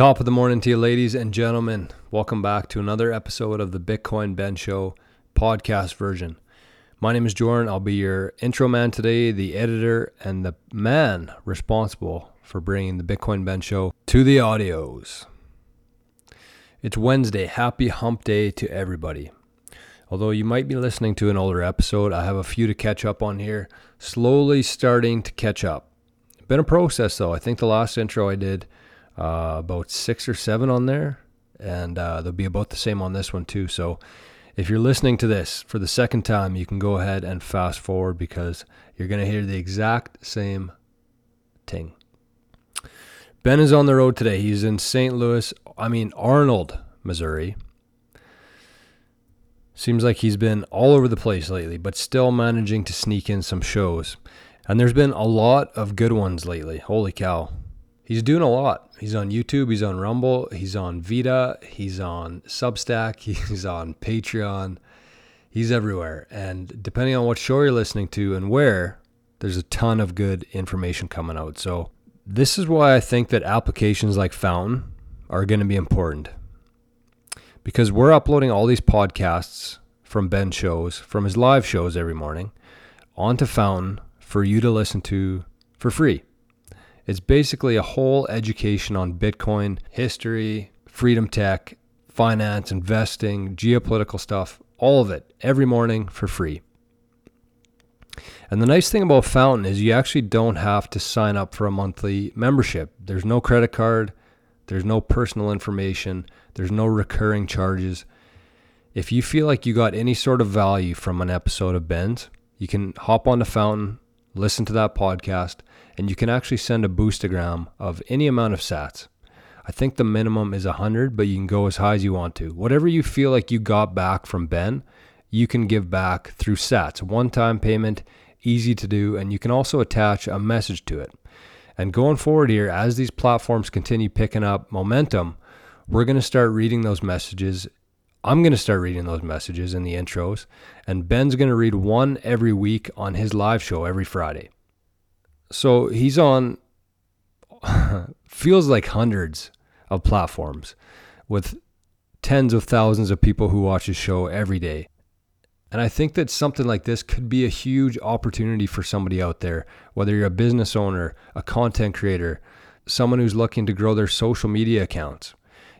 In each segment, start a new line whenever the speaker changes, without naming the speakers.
Top of the morning to you, ladies and gentlemen. Welcome back to another episode of the Bitcoin Ben Show podcast version. My name is Joran. I'll be your intro man today, the editor, and the man responsible for bringing the Bitcoin Ben Show to the audios. It's Wednesday. Happy hump day to everybody. Although you might be listening to an older episode, I have a few to catch up on here. Slowly starting to catch up. Been a process though. I think the last intro I did uh, about six or seven on there, and uh, they'll be about the same on this one too. So if you're listening to this for the second time, you can go ahead and fast forward because you're going to hear the exact same thing. Ben is on the road today. He's in St. Louis, I mean, Arnold, Missouri. Seems like he's been all over the place lately, but still managing to sneak in some shows. And there's been a lot of good ones lately. Holy cow he's doing a lot. He's on YouTube, he's on Rumble, he's on Vita, he's on Substack, he's on Patreon. He's everywhere. And depending on what show you're listening to and where, there's a ton of good information coming out. So, this is why I think that applications like Fountain are going to be important. Because we're uploading all these podcasts from Ben shows, from his live shows every morning, onto Fountain for you to listen to for free. It's basically a whole education on Bitcoin, history, freedom tech, finance, investing, geopolitical stuff, all of it every morning for free. And the nice thing about Fountain is you actually don't have to sign up for a monthly membership. There's no credit card, there's no personal information, there's no recurring charges. If you feel like you got any sort of value from an episode of Ben's, you can hop on the Fountain, listen to that podcast, and you can actually send a boostagram of any amount of sats. I think the minimum is 100, but you can go as high as you want to. Whatever you feel like you got back from Ben, you can give back through sats. One time payment, easy to do, and you can also attach a message to it. And going forward here, as these platforms continue picking up momentum, we're going to start reading those messages. I'm going to start reading those messages in the intros, and Ben's going to read one every week on his live show every Friday. So he's on feels like hundreds of platforms with tens of thousands of people who watch his show every day. And I think that something like this could be a huge opportunity for somebody out there, whether you're a business owner, a content creator, someone who's looking to grow their social media accounts.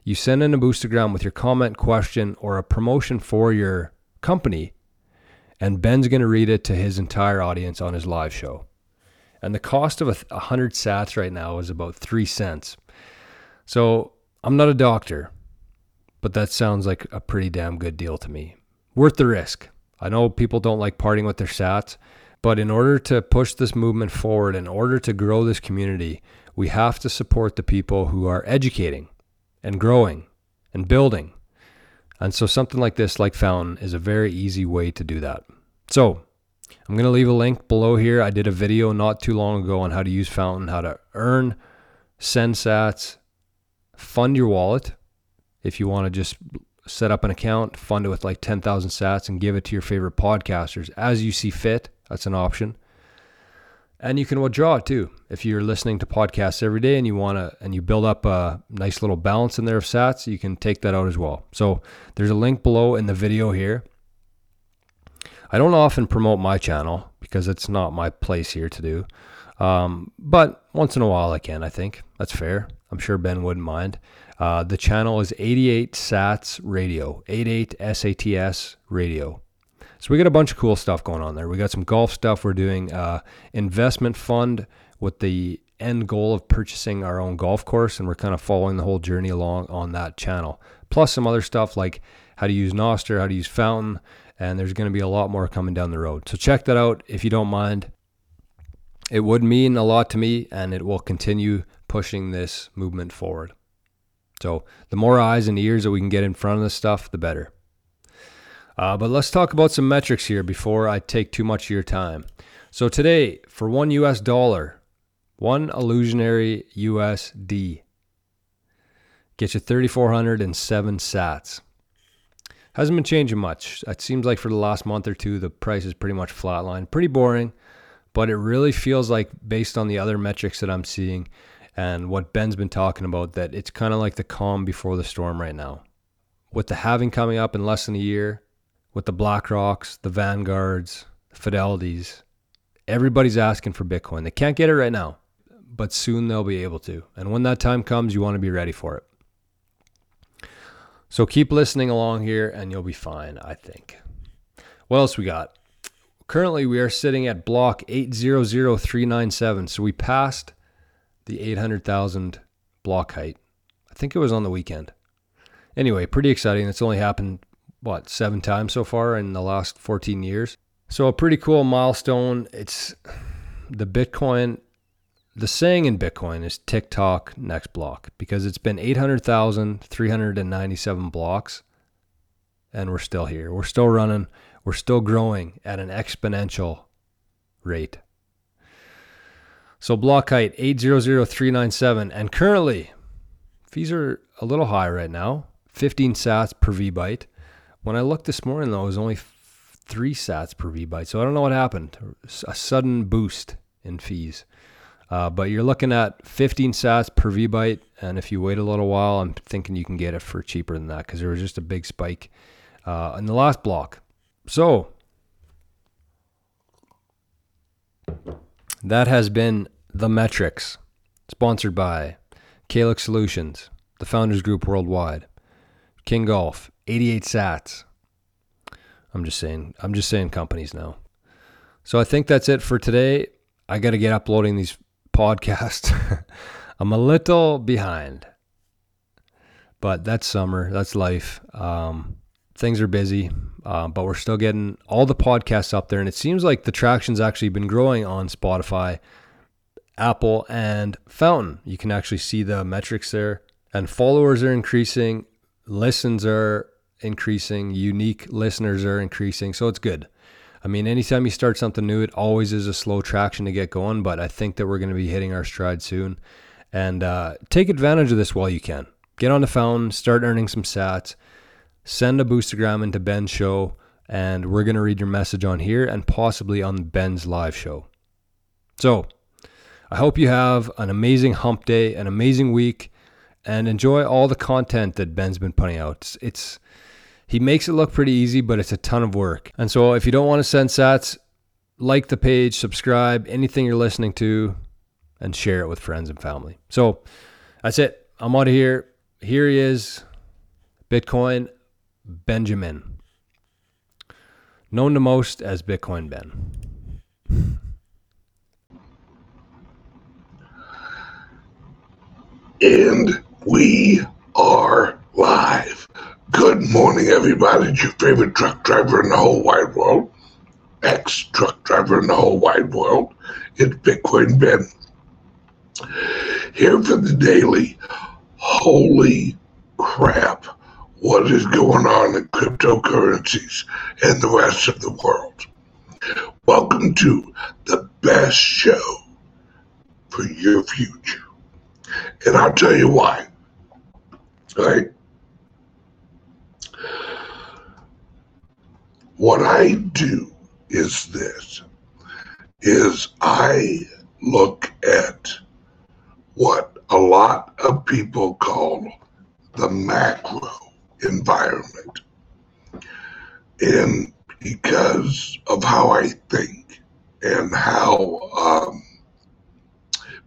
You send in a boostagram with your comment, question, or a promotion for your company, and Ben's going to read it to his entire audience on his live show. And the cost of a 100 sats right now is about three cents. So I'm not a doctor, but that sounds like a pretty damn good deal to me. Worth the risk. I know people don't like parting with their sats, but in order to push this movement forward, in order to grow this community, we have to support the people who are educating and growing and building. And so something like this, like Fountain, is a very easy way to do that. So I'm going to leave a link below here. I did a video not too long ago on how to use Fountain, how to earn, send sats, fund your wallet. If you want to just set up an account, fund it with like 10,000 sats and give it to your favorite podcasters as you see fit. That's an option. And you can withdraw it too. If you're listening to podcasts every day and you want to, and you build up a nice little balance in there of sats, you can take that out as well. So there's a link below in the video here. I don't often promote my channel because it's not my place here to do. Um, but once in a while I can, I think. That's fair. I'm sure Ben wouldn't mind. Uh, the channel is 88 Sats Radio, 88 SATS Radio. So we got a bunch of cool stuff going on there. We got some golf stuff. We're doing uh, investment fund with the end goal of purchasing our own golf course, and we're kind of following the whole journey along on that channel. Plus some other stuff like how to use Nostr, how to use Fountain, and there's going to be a lot more coming down the road. So check that out if you don't mind. It would mean a lot to me, and it will continue pushing this movement forward. So the more eyes and ears that we can get in front of this stuff, the better. Uh, but let's talk about some metrics here before I take too much of your time. So today, for one US dollar, one illusionary USD gets you 3,407 sats. Hasn't been changing much. It seems like for the last month or two, the price is pretty much flatline. Pretty boring, but it really feels like based on the other metrics that I'm seeing and what Ben's been talking about that it's kind of like the calm before the storm right now. With the halving coming up in less than a year, with the BlackRocks, the Vanguards, the Fidelities, everybody's asking for Bitcoin. They can't get it right now, but soon they'll be able to. And when that time comes, you want to be ready for it. So keep listening along here and you'll be fine, I think. What else we got? Currently, we are sitting at block 800397. So we passed the 800,000 block height. I think it was on the weekend. Anyway, pretty exciting. It's only happened, what, seven times so far in the last 14 years. So a pretty cool milestone. It's the Bitcoin the saying in Bitcoin is tick tock next block because it's been 800,397 blocks and we're still here. We're still running. We're still growing at an exponential rate. So block height 800397 and currently fees are a little high right now, 15 sats per V byte. When I looked this morning though, it was only 3 sats per V byte. So I don't know what happened. A sudden boost in fees. Uh, but you're looking at 15 sats per VByte, and if you wait a little while, I'm thinking you can get it for cheaper than that because there was just a big spike uh, in the last block. So that has been the metrics, sponsored by Calix Solutions, the Founders Group Worldwide, King Golf, 88 Sats. I'm just saying. I'm just saying companies now. So I think that's it for today. I got to get uploading these podcast. I'm a little behind, but that's summer. That's life. Um, things are busy, uh, but we're still getting all the podcasts up there. And it seems like the traction's actually been growing on Spotify, Apple, and Fountain. You can actually see the metrics there. And followers are increasing, listens are increasing, unique listeners are increasing. So it's good. I mean, anytime you start something new, it always is a slow traction to get going, but I think that we're going to be hitting our stride soon. And uh, take advantage of this while you can. Get on the phone, start earning some sats, send a boostagram into Ben's show, and we're going to read your message on here and possibly on Ben's live show. So, I hope you have an amazing hump day, an amazing week, and enjoy all the content that Ben's been putting out. It's, it's he makes it look pretty easy, but it's a ton of work. And so if you don't want to send sats, like the page, subscribe, anything you're listening to, and share it with friends and family. So that's it. I'm out of here. Here he is, Bitcoin Benjamin, known to most as Bitcoin Ben.
And we are live. Good morning, everybody. It's your favorite truck driver in the whole wide world, ex truck driver in the whole wide world. It's Bitcoin Ben. Here for the daily. Holy crap. What is going on in cryptocurrencies and the rest of the world? Welcome to the best show for your future. And I'll tell you why. All right? What I do is this is I look at what a lot of people call the macro environment. And because of how I think and how, um,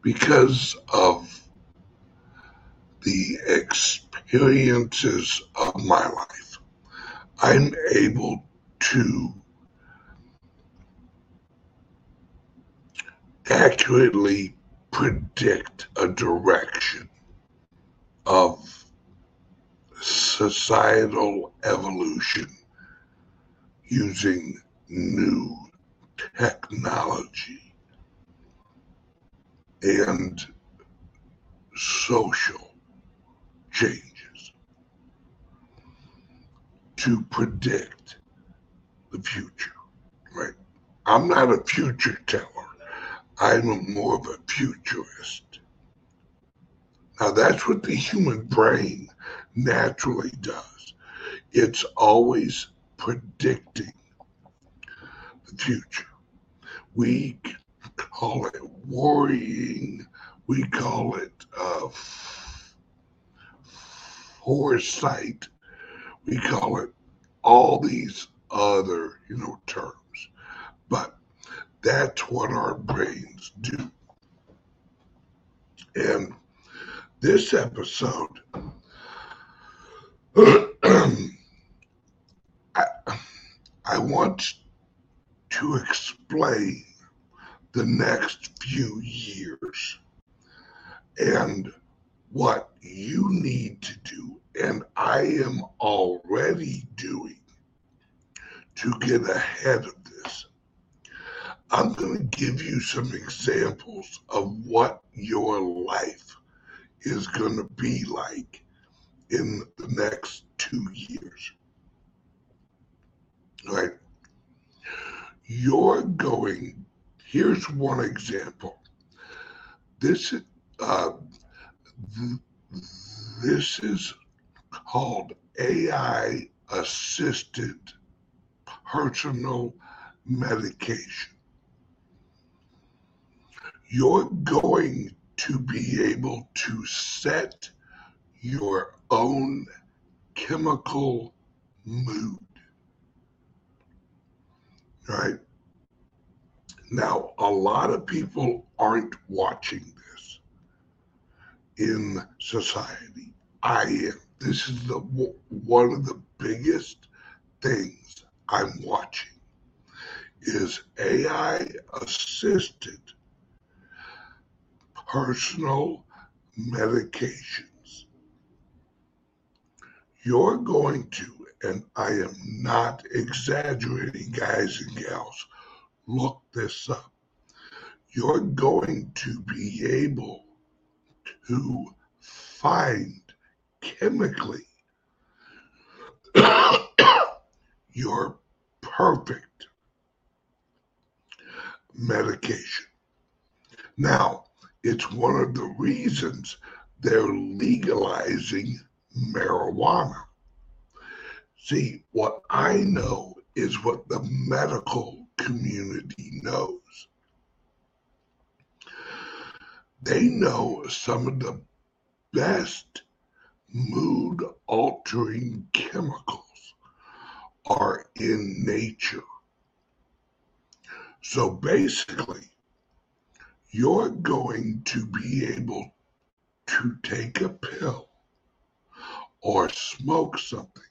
because of the experiences of my life, I'm able to accurately predict a direction of societal evolution using new technology and social changes to predict the future, right? I'm not a future teller. I'm more of a futurist. Now, that's what the human brain naturally does. It's always predicting the future. We call it worrying we call it uh, foresight, we call it all these other, you know, terms. But that's what our brains do. And this episode, I, I want to explain the next few years and what you need to do, and I am already doing to get ahead of this. I'm going to give you some examples of what your life is going to be like in the next two years. Right? You're going, here's one example. This, uh, th- this is called AI assisted personal medication. You're going to be able to set your own chemical mood. Right? Now, a lot of people aren't watching this in society. I am. This is the one of the biggest things I'm watching is AI assisted personal medications. You're going to, and I am not exaggerating, guys and gals, look this up. You're going to be able to find chemically your perfect medication. Now, it's one of the reasons they're legalizing marijuana. See, what I know is what the medical community knows. They know some of the best mood altering chemicals are in nature. So basically, you're going to be able to take a pill or smoke something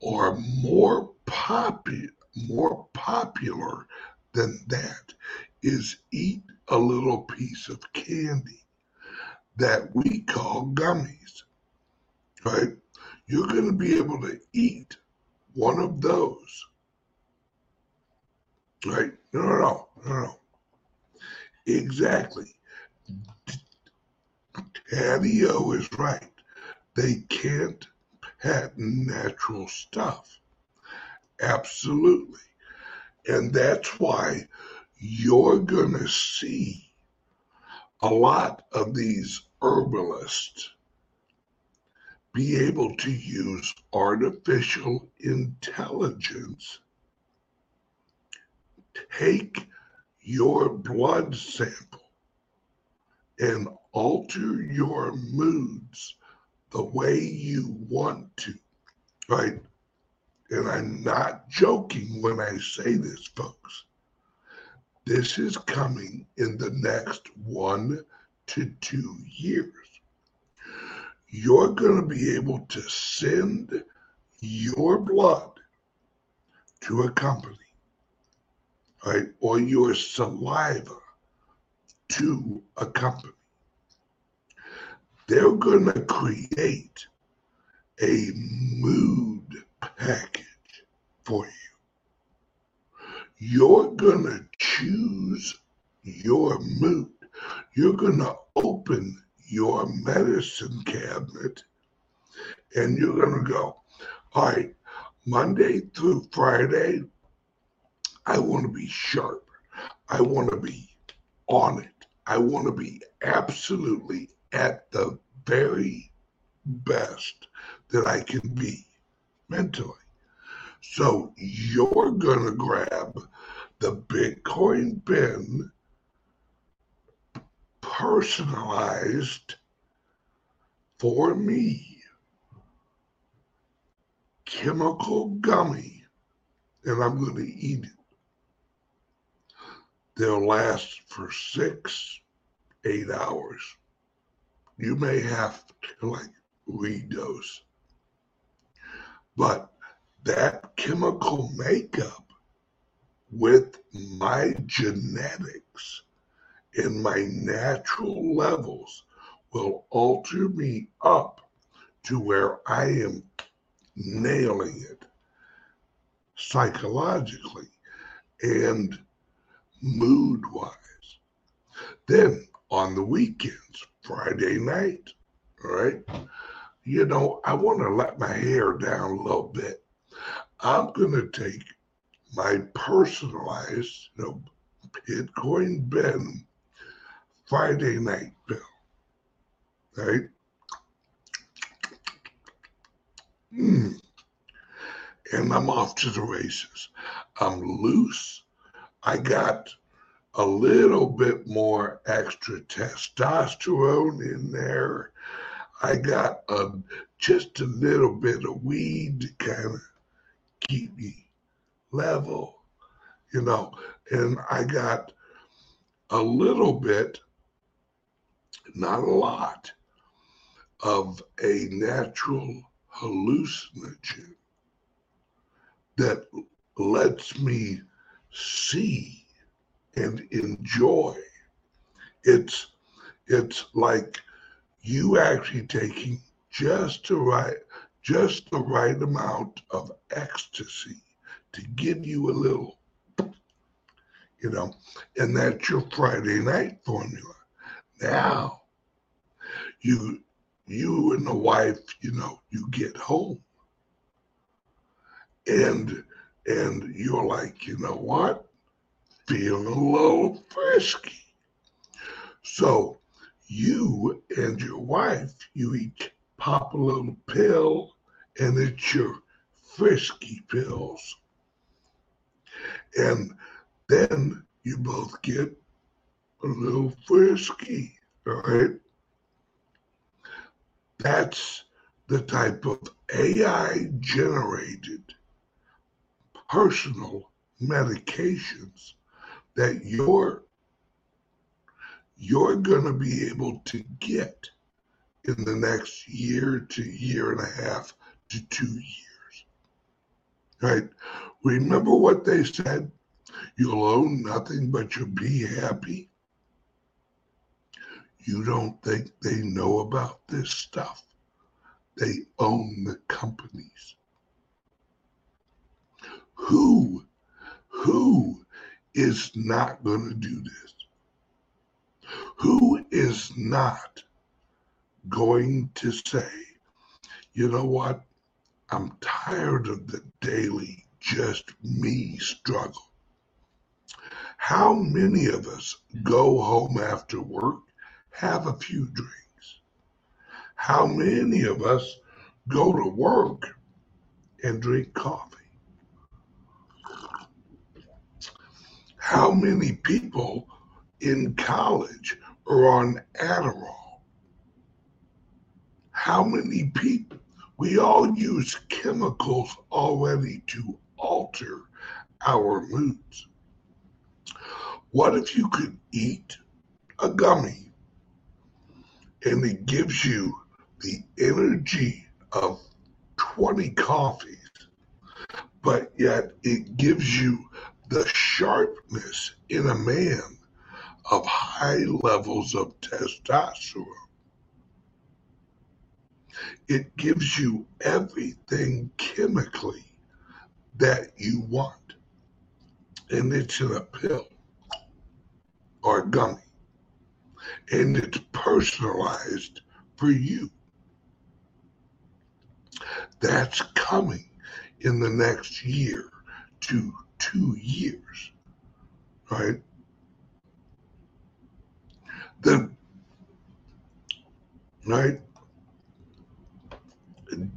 or more popular more popular than that is eat a little piece of candy that we call gummies right you're going to be able to eat one of those right no no no no no Exactly. Daddy O is right. They can't patent natural stuff. Absolutely. And that's why you're going to see a lot of these herbalists be able to use artificial intelligence, take your blood sample and alter your moods the way you want to, right? And I'm not joking when I say this, folks. This is coming in the next one to two years. You're going to be able to send your blood to a company right, or your saliva to a company. They're going to create a mood package for you. You're going to choose your mood. You're going to open your medicine cabinet and you're going to go, all right, Monday through Friday, I want to be sharp. I want to be on it. I want to be absolutely at the very best that I can be mentally. So you're going to grab the Bitcoin Ben personalized for me chemical gummy and I'm going to eat it. They'll last for six, eight hours. You may have to like redose. But that chemical makeup with my genetics and my natural levels will alter me up to where I am nailing it psychologically and mood wise. Then on the weekends, Friday night, right, you know, I want to let my hair down a little bit. I'm going to take my personalized, you know, Bitcoin Ben Friday night right? Mm. And I'm off to the races. I'm loose. I got a little bit more extra testosterone in there. I got a, just a little bit of weed to kind of keep me level, you know, and I got a little bit, not a lot, of a natural hallucinogen that lets me see and enjoy. It's it's like you actually taking just the right just the right amount of ecstasy to give you a little you know and that's your friday night formula now you you and the wife you know you get home. And and you're like you know what? Feeling a little frisky. So you and your wife you each pop a little pill and it's your frisky pills. And then you both get a little frisky all right that's the type of AI generated personal medications that you're you're going to be able to get in the next year to year and a half to two years. Right? Remember what they said? You'll own nothing but you'll be happy. You don't think they know about this stuff? They own the companies. Who, who is not going to do this? Who is not going to say, you know what? I'm tired of the daily just me struggle. How many of us go home after work, have a few drinks? How many of us go to work and drink coffee? How many people in college are on Adderall? How many people? We all use chemicals already to alter our moods. What if you could eat a gummy and it gives you the energy of 20 coffees, but yet it gives you the sharpness in a man of high levels of testosterone? It gives you everything chemically that you want. And it's in a pill or a gummy. And it's personalized for you. That's coming in the next year to two years, right? The right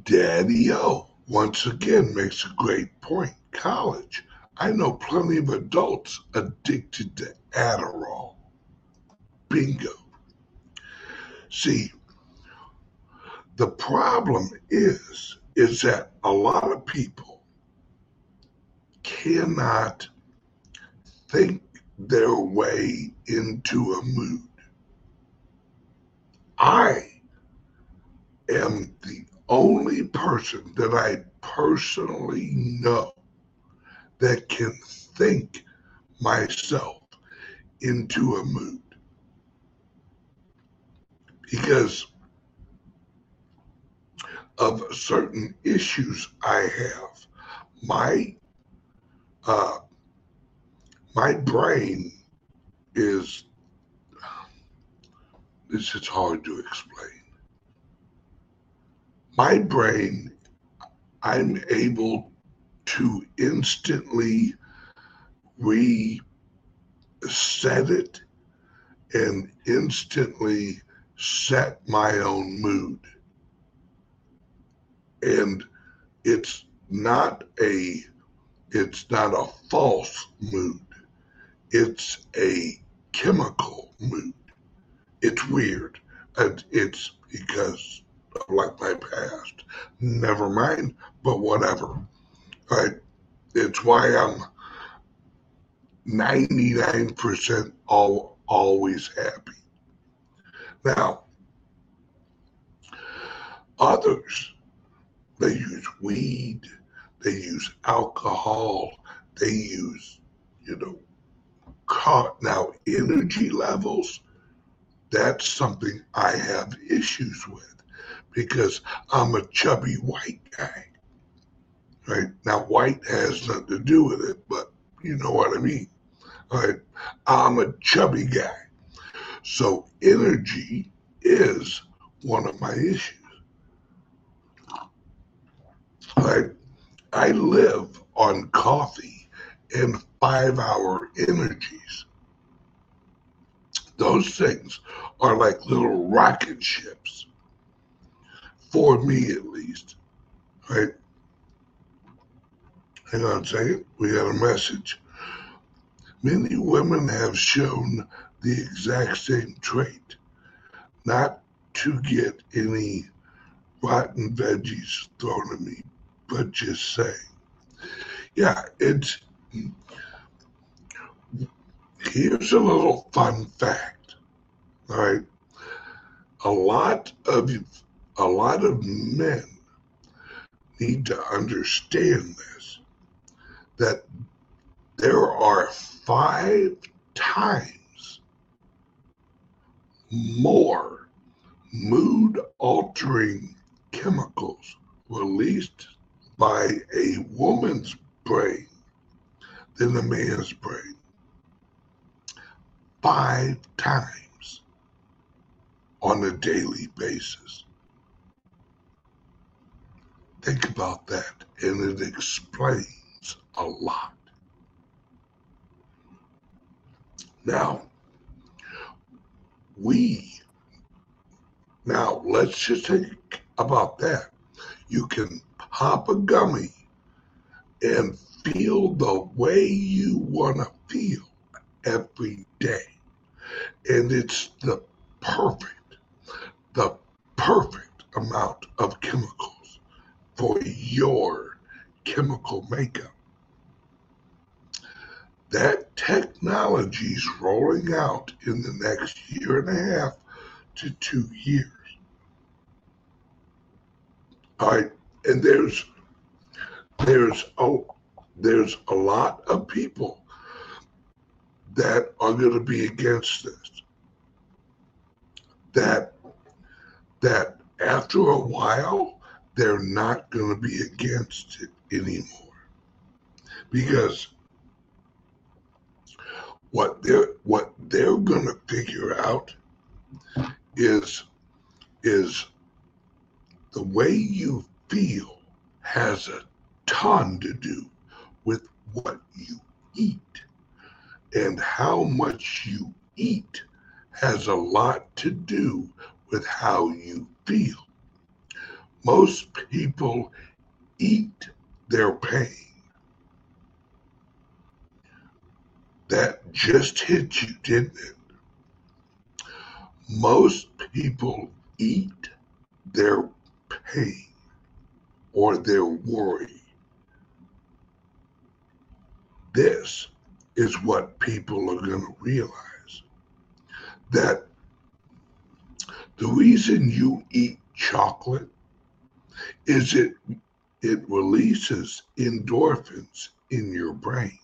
Daddy O once again makes a great point. College. I know plenty of adults addicted to Adderall. Bingo. See, the problem is is that a lot of people cannot think their way into a mood. I am the only person that I personally know that can think myself into a mood. Because of certain issues I have, my uh, my brain is this is hard to explain. My brain, I'm able to instantly reset it and instantly set my own mood. And it's not a it's not a false mood. It's a chemical mood. It's weird. It's because of like my past. Never mind, but whatever. Right? It's why I'm 99% all, always happy. Now, others, they use weed, they use alcohol, they use, you know, car. Now, energy levels, that's something I have issues with because I'm a chubby white guy. Right? Now, white has nothing to do with it, but you know what I mean. Right? I'm a chubby guy. So energy is one of my issues. Right? I live on coffee and five hour energies. Those things are like little rocket ships, for me at least. Right? Hang on a second. We got a message. Many women have shown the exact same trait. Not to get any rotten veggies thrown at me, but just saying. Yeah, it's. Here's a little fun fact. All right. A lot of a lot of men need to understand this that there are five times more mood altering chemicals released by a woman's brain than a man's brain. Five times on a daily basis. Think about that, and it explains a lot. Now, we, now let's just think about that. You can pop a gummy and feel the way you want to feel every day. And it's the perfect, the perfect amount of chemicals for your chemical makeup. That technology is rolling out in the next year and a half to two years. All right, and there's there's oh there's a lot of people that are going to be against this. That that after a while they're not going to be against it anymore because what they're what they're going to figure out is is the way you feel has a ton to do with what you eat. And how much you eat has a lot to do with how you feel. Most people eat their pain that just hit you, didn't it? most people eat their pain or their worry. This is what people are going to realize that the reason you eat chocolate is it it releases endorphins in your brain.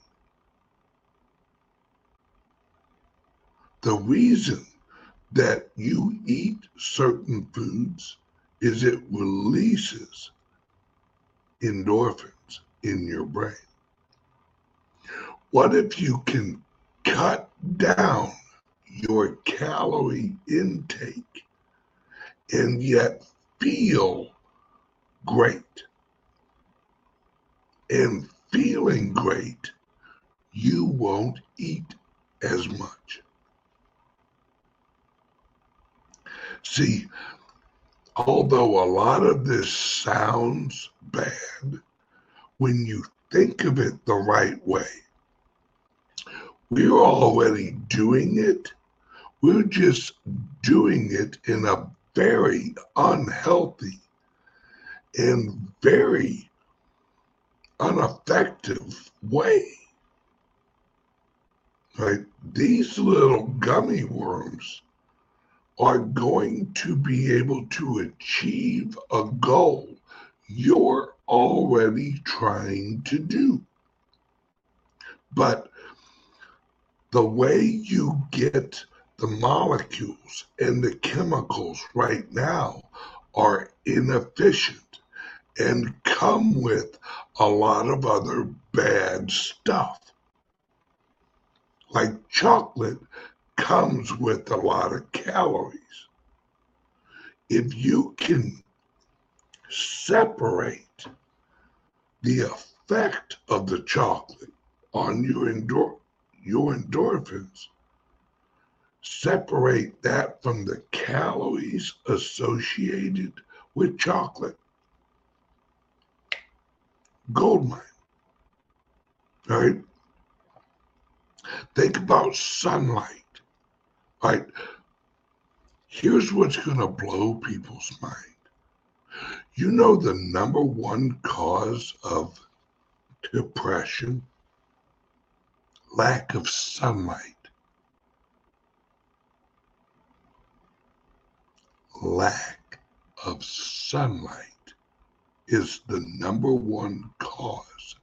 The reason that you eat certain foods is it releases endorphins in your brain. What if you can cut down your calorie intake and yet feel great? And feeling great, you won't eat as much. See, although a lot of this sounds bad, when you think of it the right way, we're already doing it. We're just doing it in a very unhealthy and very ineffective way. Right? These little gummy worms are going to be able to achieve a goal you're already trying to do. But the way you get the molecules and the chemicals right now are inefficient and come with a lot of other bad stuff. Like chocolate comes with a lot of calories. If you can separate the effect of the chocolate on your, endor- your endorphins, separate that from the calories associated with chocolate. Gold mine. All right? Think about sunlight. Right? Here's what's going to blow people's mind. You know the number one cause of depression? Lack of sunlight. Lack of sunlight is the number one cause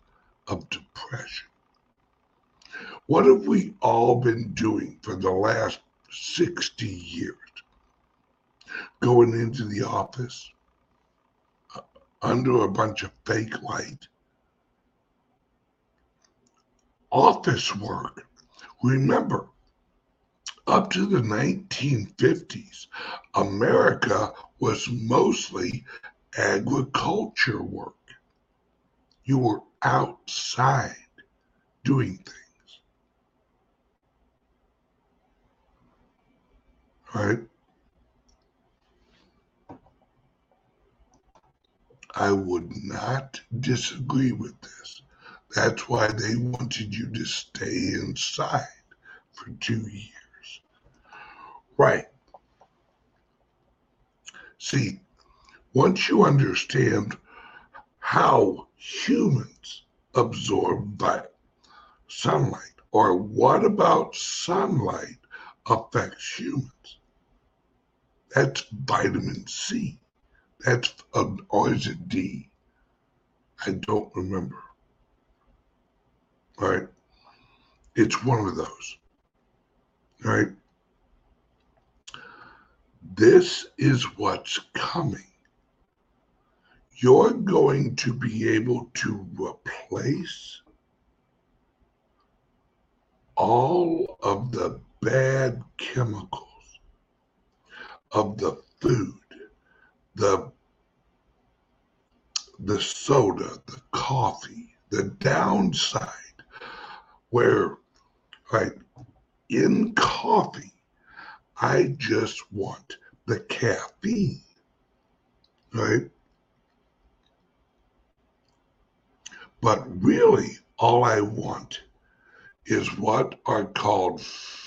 of depression. What have we all been doing for the last 60 years going into the office uh, under a bunch of fake light. Office work. Remember, up to the 1950s, America was mostly agriculture work. You were outside doing things. Right? I would not disagree with this. That's why they wanted you to stay inside for two years. Right. See, once you understand how humans absorb light, sunlight, or what about sunlight affects humans, that's vitamin C. That's, uh, or is it D? I don't remember. All right. It's one of those. All right. This is what's coming. You're going to be able to replace all of the bad chemicals of the food, the the soda, the coffee, the downside where right in coffee I just want the caffeine. Right? But really all I want is what are called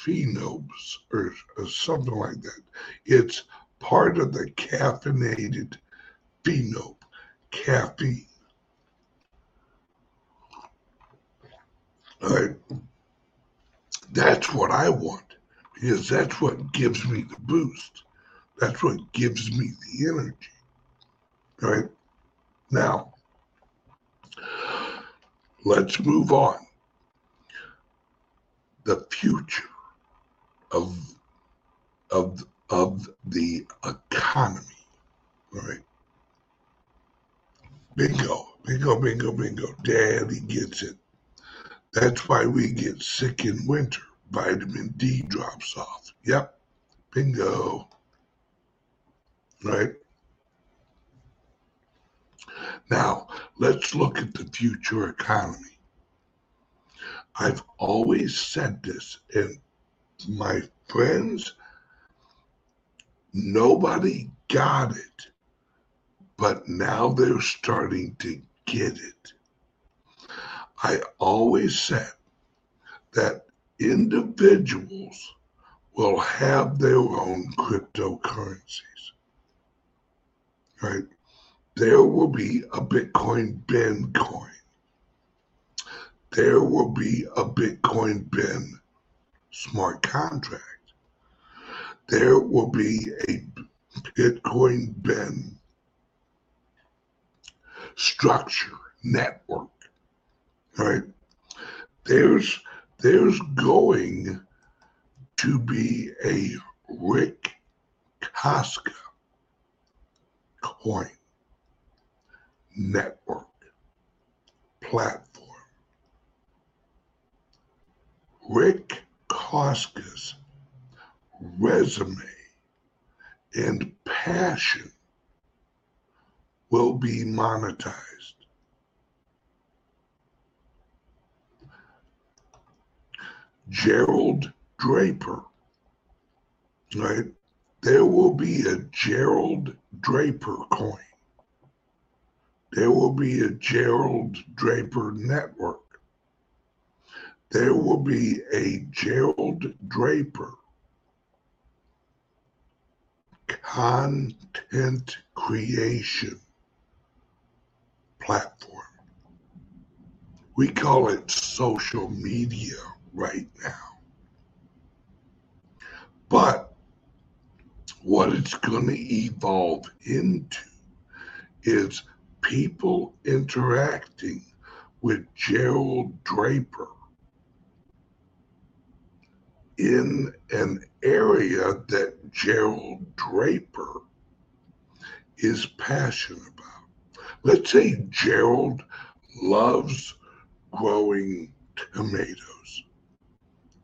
phenobes or, or something like that. It's part of the caffeinated phenobe, caffeine. All right. That's what I want because that's what gives me the boost. That's what gives me the energy. All right. Now, let's move on. The future of of of the economy. Right. Bingo, bingo, bingo, bingo. Daddy gets it. That's why we get sick in winter. Vitamin D drops off. Yep. Bingo. Right? Now, let's look at the future economy. I've always said this, and my friends, nobody got it, but now they're starting to get it. I always said that individuals will have their own cryptocurrencies. Right? There will be a Bitcoin Ben coin. There will be a Bitcoin Ben smart contract. There will be a Bitcoin Ben structure network right? There's there's going to be a Rick Koska coin network platform. Rick Koska's resume and passion will be monetized. Gerald Draper, right? There will be a Gerald Draper coin. There will be a Gerald Draper network. There will be a Gerald Draper content creation platform. We call it social media right now. But what it's going to evolve into is people interacting with Gerald Draper in an area that Gerald Draper is passionate about. Let's say Gerald loves growing tomatoes.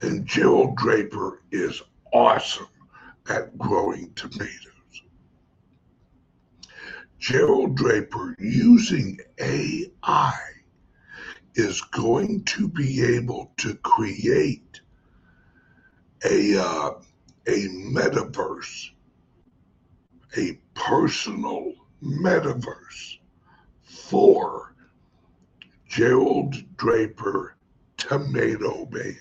And Gerald Draper is awesome at growing tomatoes. Gerald Draper, using AI, is going to be able to create a, uh, a metaverse, a personal metaverse for Gerald Draper Tomato Man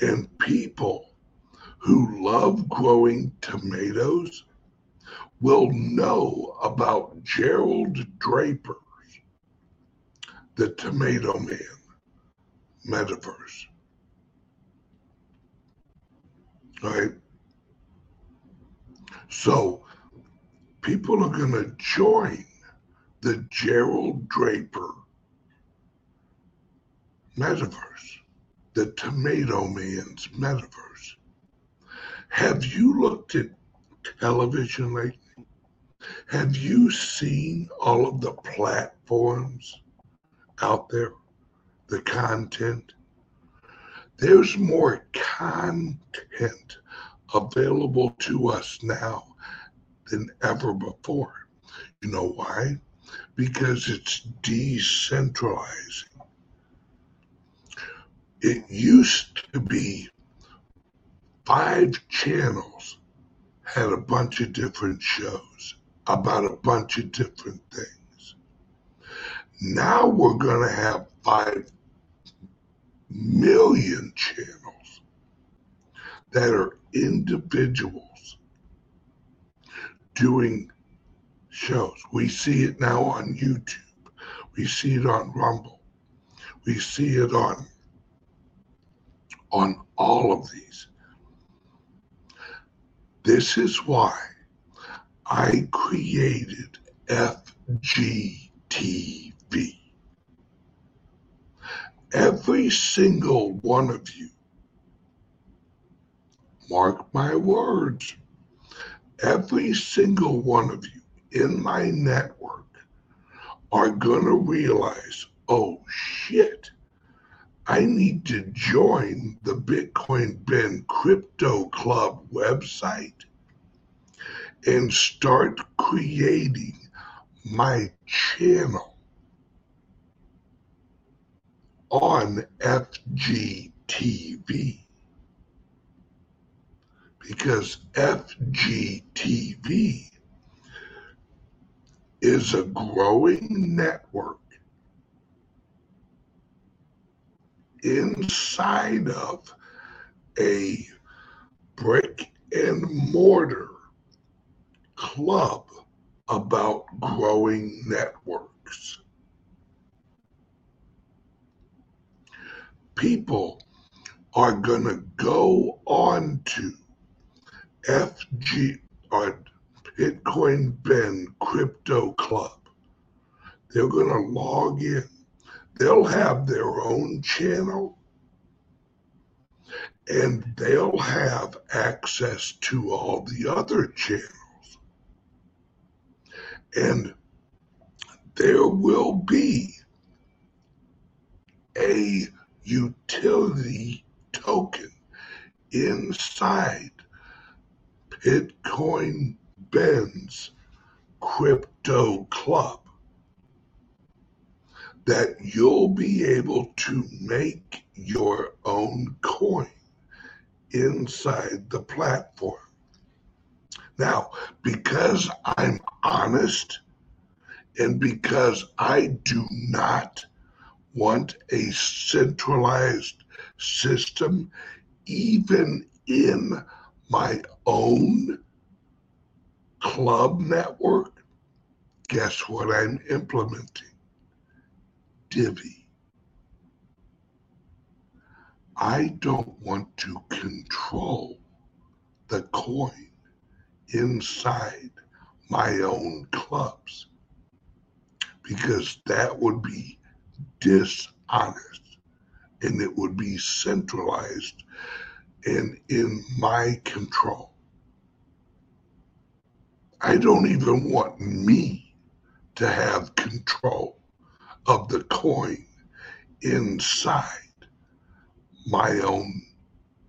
and people who love growing tomatoes will know about Gerald Draper's The Tomato Man metaverse. Right? So people are going to join the Gerald Draper metaverse the Tomato Man's metaverse. Have you looked at television lately? Have you seen all of the platforms out there, the content? There's more content available to us now than ever before. You know why? Because it's decentralizing. It used to be five channels had a bunch of different shows about a bunch of different things. Now we're going to have five million channels that are individuals doing shows. We see it now on YouTube. We see it on Rumble. We see it on on all of these. This is why I created FGTV. Every single one of you, mark my words, every single one of you in my network are going to realize, oh shit, I need to join the Bitcoin Ben Crypto Club website and start creating my channel on FGTV because FGTV is a growing network inside of a brick and mortar club about growing networks. People are going to go on to FG or Bitcoin Ben Crypto Club. They're going to log in they'll have their own channel and they'll have access to all the other channels. And there will be a utility token inside Bitcoin Ben's crypto club that you'll be able to make your own coin inside the platform. Now, because I'm honest and because I do not want a centralized system, even in my own club network, guess what I'm implementing? Divi. I don't want to control the coin inside my own clubs because that would be dishonest and it would be centralized and in my control. I don't even want me to have control of the coin inside my own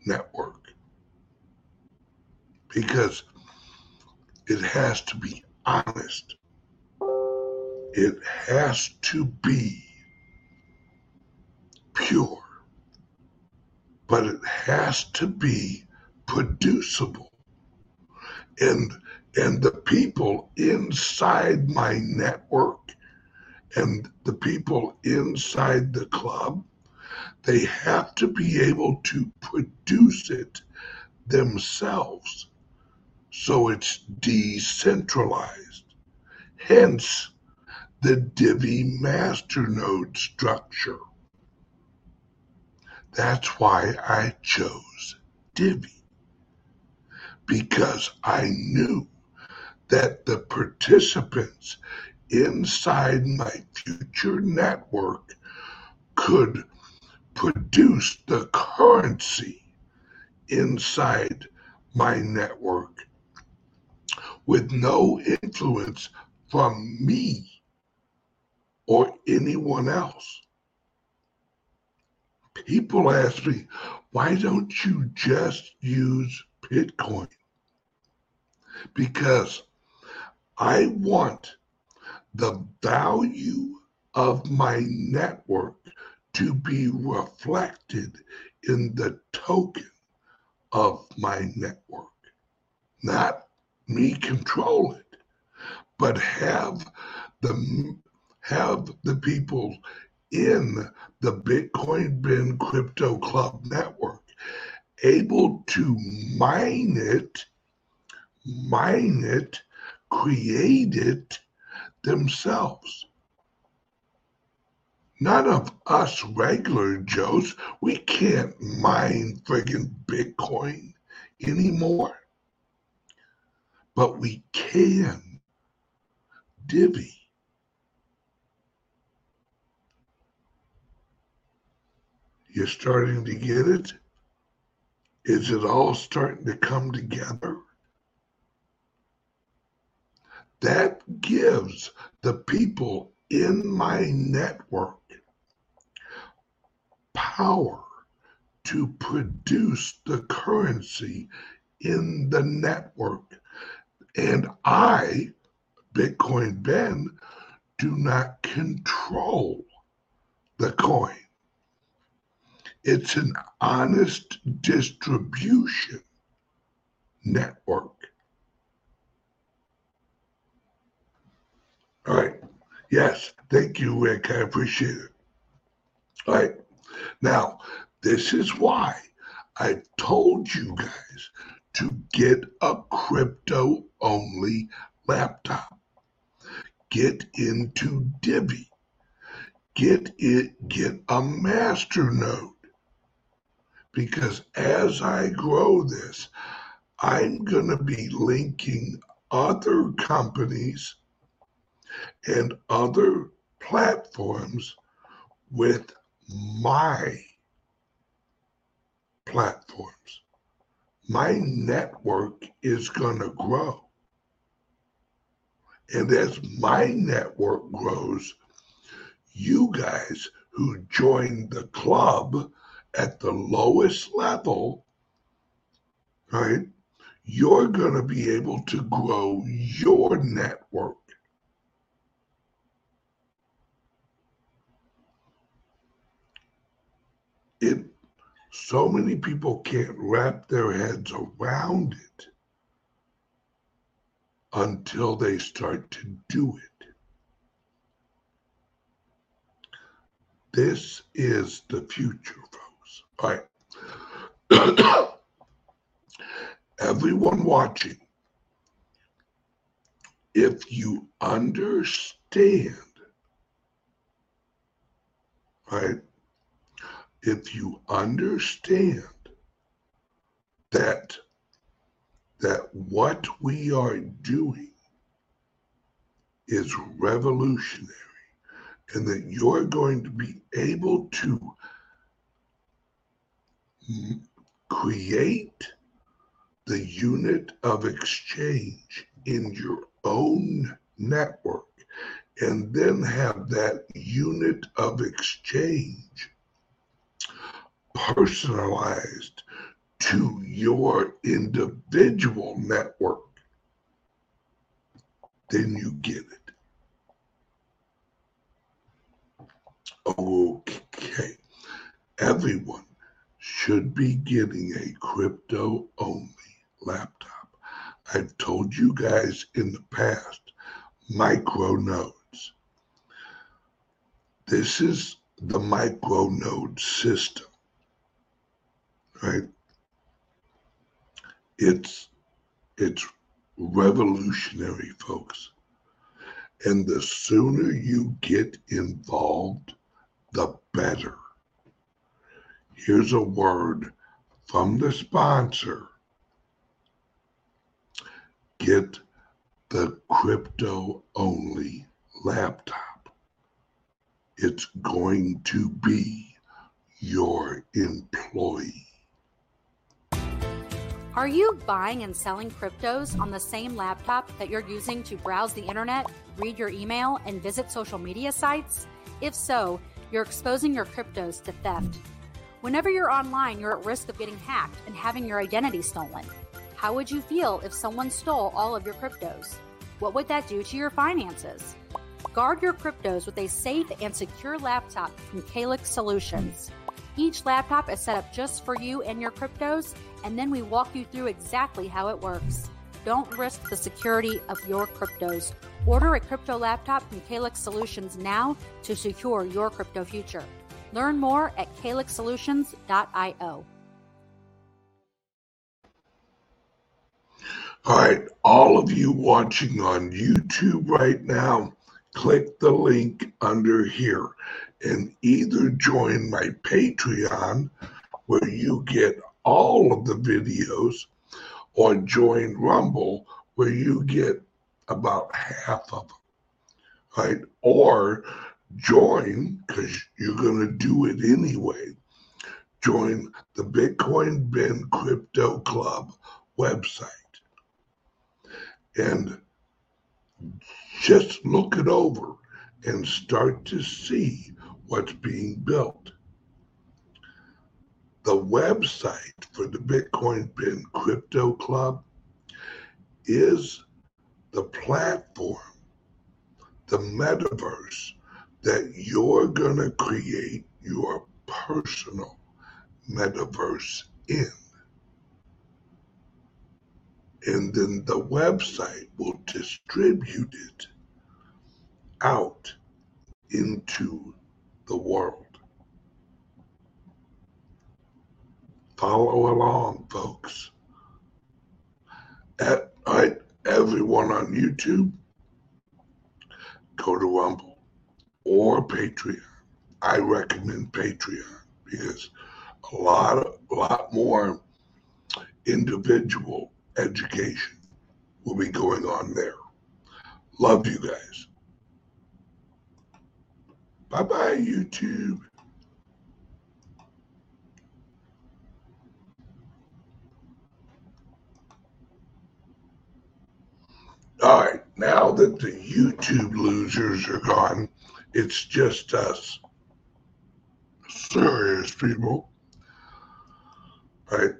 network because it has to be honest. It has to be pure, but it has to be producible. And and the people inside my network and the people inside the club, they have to be able to produce it themselves. So it's decentralized. Hence the Divi masternode structure. That's why I chose Divi. Because I knew that the participants inside my future network could produce the currency inside my network with no influence from me or anyone else. People ask me, why don't you just use Bitcoin? Because I want the value of my network to be reflected in the token of my network. Not me control it, but have the have the people in the Bitcoin Ben Crypto Club network, able to mine it, mine it, create it themselves. None of us regular Joes, we can't mine friggin' Bitcoin anymore. But we can Divi. You're starting to get it? Is it all starting to come together? That gives the people in my network power to produce the currency in the network. And I, Bitcoin Ben, do not control the coin. It's an honest distribution network. All right. Yes. Thank you, Rick. I appreciate it. All right. Now, this is why I told you guys to get a crypto only laptop. Get into Divi. Get it, get a master node. Because as I grow this, I'm going to be linking other companies and other platforms with my platforms. My network is going to grow. And as my network grows, you guys who joined the club at the lowest level, right, you're going to be able to grow your network. It so many people can't wrap their heads around it until they start to do it. This is the future. All right. Everyone watching, if you understand, right, if you understand that that what we are doing is revolutionary and that you're going to be able to create the unit of exchange in your own network and then have that unit of exchange personalized to your individual network, then you get it. Okay. Everyone should be getting a crypto only laptop. I've told you guys in the past, micro nodes. This is the micro node system right? It's it's revolutionary, folks. And the sooner you get involved, the better. Here's a word from the sponsor. Get the crypto only laptop. It's going to be your employee.
Are you buying and selling cryptos on the same laptop that you're using to browse the internet, read your email, and visit social media sites? If so, you're exposing your cryptos to theft. Whenever you're online, you're at risk of getting hacked and having your identity stolen. How would you feel if someone stole all of your cryptos? What would that do to your finances? Guard your cryptos with a safe and secure laptop from Calix Solutions. Each laptop is set up just for you and your cryptos, and then we walk you through exactly how it works. Don't risk the security of your cryptos. Order a crypto laptop from Calix Solutions now to secure your crypto future. Learn more at calixsolutions.io.
All right, all of you watching on YouTube right now, click the link under here and either join my Patreon where you get all of the videos or join Rumble where you get about half of them, right? Or join, because you're going to do it anyway, join the Bitcoin Ben Crypto Club website and just look it over and start to see what's being built. The website for the Bitcoin Ben Crypto Club is the platform, the metaverse that you're going to create your personal metaverse in. And then the website will distribute it out into the world. Follow along, folks. At, right, everyone on YouTube, go to Rumble or Patreon. I recommend Patreon because a lot a lot more individual education will be going on there. Love you guys. Bye bye, YouTube. All right, now that the YouTube losers are gone, it's just us serious people. Right?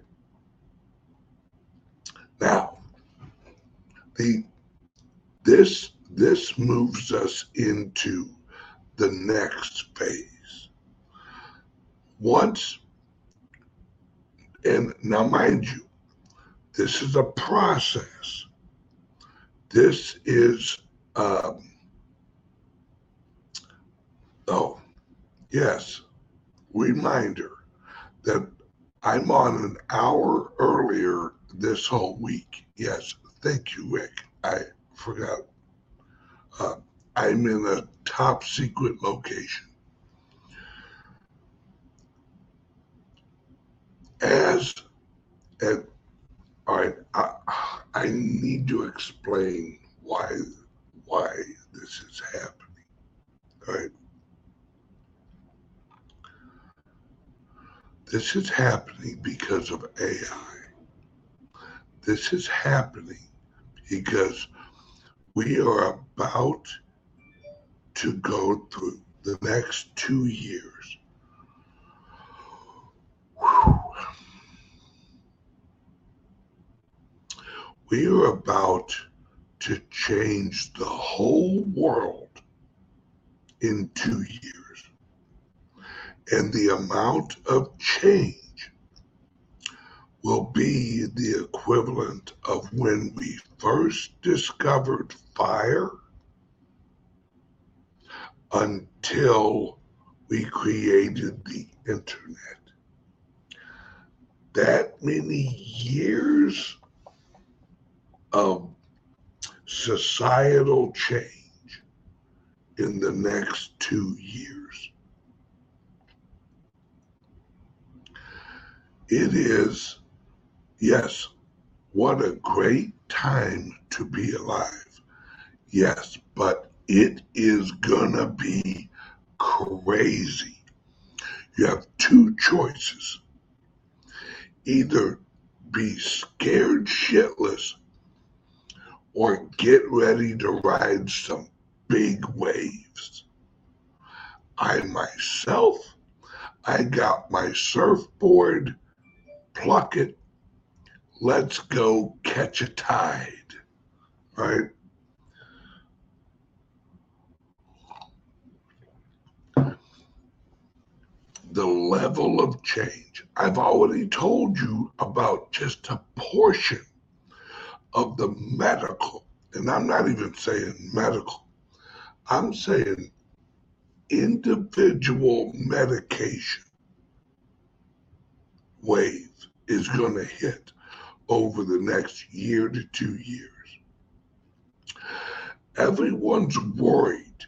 Now, the this this moves us into the next phase. Once, and now mind you, this is a process. This is, um, oh, yes, reminder that I'm on an hour earlier this whole week. Yes, thank you, Rick. I forgot. Uh, I'm in a top secret location. As, and all right, I, I need to explain why why this is happening. All right. This is happening because of AI. This is happening because we are about to go through the next two years. We are about to change the whole world in two years. And the amount of change will be the equivalent of when we first discovered fire until we created the internet. That many years of societal change in the next two years. It is, yes, what a great time to be alive. Yes, but it is gonna be crazy. You have two choices. Either be scared shitless or get ready to ride some big waves. I myself, I got my surfboard, pluck it, let's go catch a tide, right? The level of change. I've already told you about just a portion of the medical and I'm not even saying medical, I'm saying individual medication wave is going to hit over the next year to two years. Everyone's worried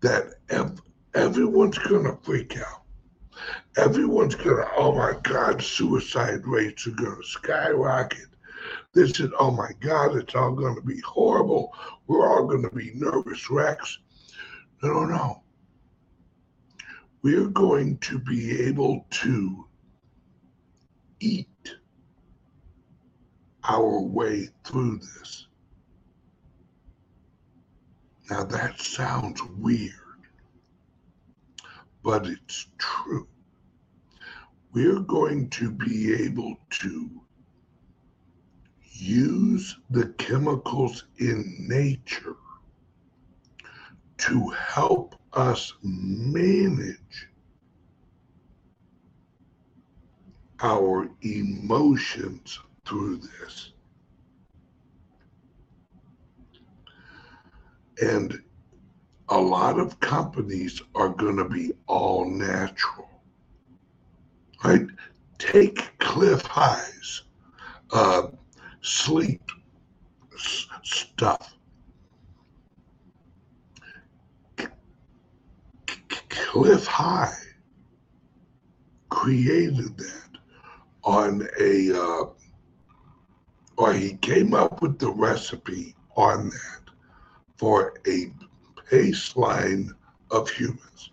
that ev- everyone's going to freak out. Everyone's going to, oh my God, suicide rates are going to skyrocket. This is, oh my God, it's all going to be horrible. We're all going to be nervous wrecks. No, no, no. We're going to be able to eat our way through this. Now that sounds weird, but it's true. We're going to be able to use the chemicals in nature to help us manage our emotions through this. And a lot of companies are going to be all natural. Right? Take Cliff Highs, uh, sleep s- stuff. C- Cliff High created that on a, uh, or he came up with the recipe on that for a baseline of humans.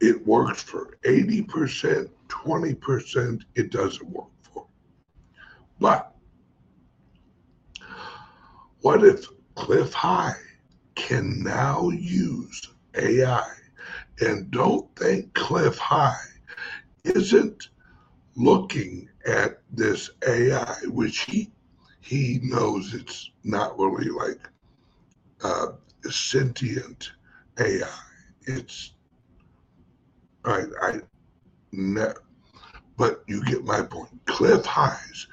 It works for 80%, 20%, it doesn't work for. But what if Cliff High can now use AI? And don't think Cliff High isn't looking at this AI, which he he knows it's not really like uh, sentient AI. It's I I ne- but you get my point. Cliff High's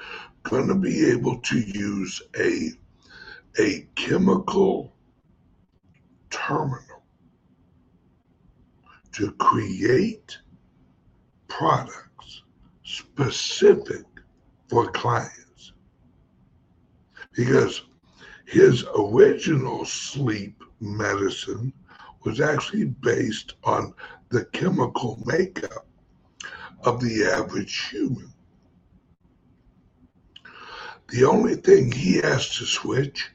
gonna be able to use a a chemical terminal to create products specific for clients because his original sleep medicine was actually based on the chemical makeup of the average human. The only thing he has to switch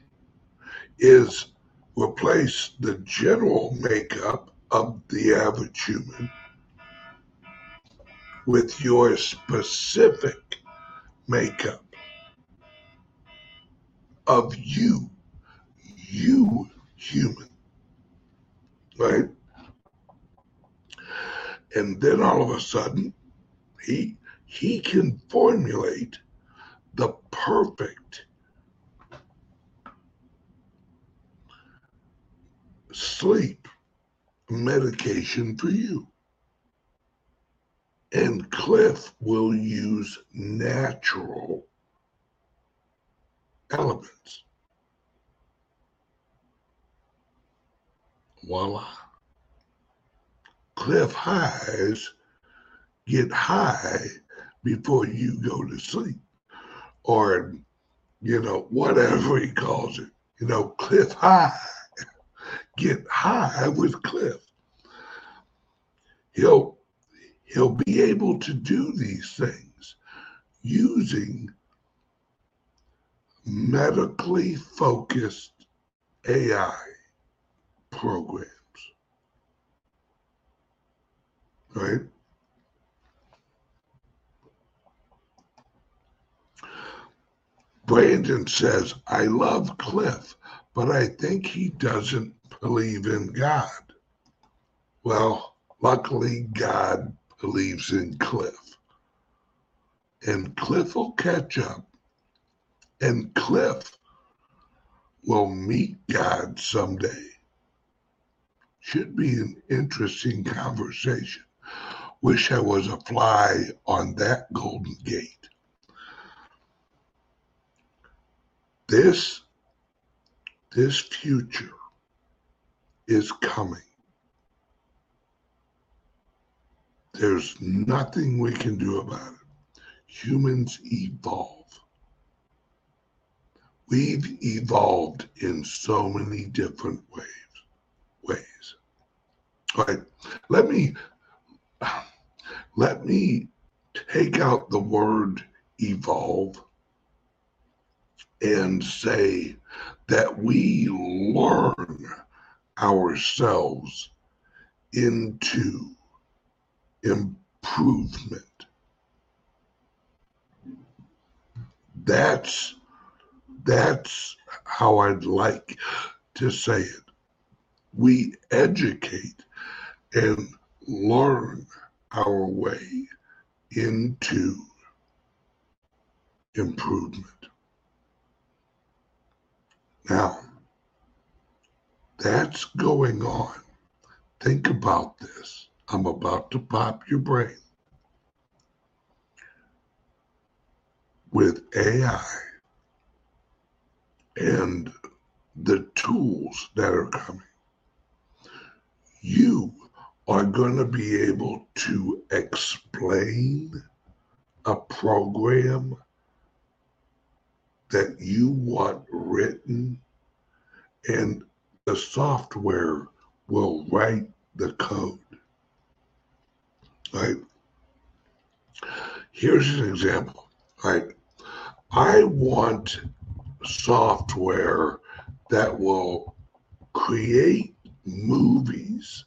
is replace the general makeup of the average human with your specific makeup of you, you human, right? And then all of a sudden, he he can formulate the perfect sleep medication for you. And Cliff will use natural elements. Voila. Cliff highs get high before you go to sleep. Or, you know, whatever he calls it. You know, Cliff High. Get high with Cliff. He'll he'll be able to do these things using medically focused AI programs. Right? Brandon says, I love Cliff, but I think he doesn't believe in God. Well, luckily, God believes in Cliff. And Cliff will catch up, and Cliff will meet God someday. Should be an interesting conversation. Wish I was a fly on that golden gate. This This future is coming. There's nothing we can do about it. Humans evolve. We've evolved in so many different ways. Ways. All right. Let me let me take out the word evolve and say that we learn ourselves into improvement. That's that's how I'd like to say it. We educate and learn our way into improvement. Now, that's going on. Think about this. I'm about to pop your brain. With AI and the tools that are coming, you are going to be able to explain a program that you want written, and the software will write the code. Right? Here's an example. Right? I want software that will create movies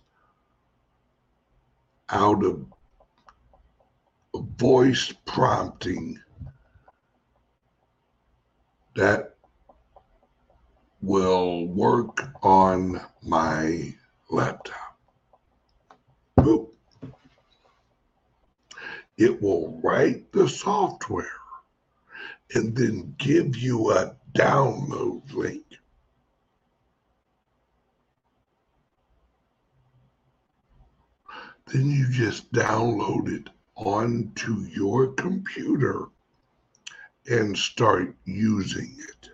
out of voice prompting that will work on my laptop. It will write the software and then give you a download link. Then you just download it onto your computer and start using it.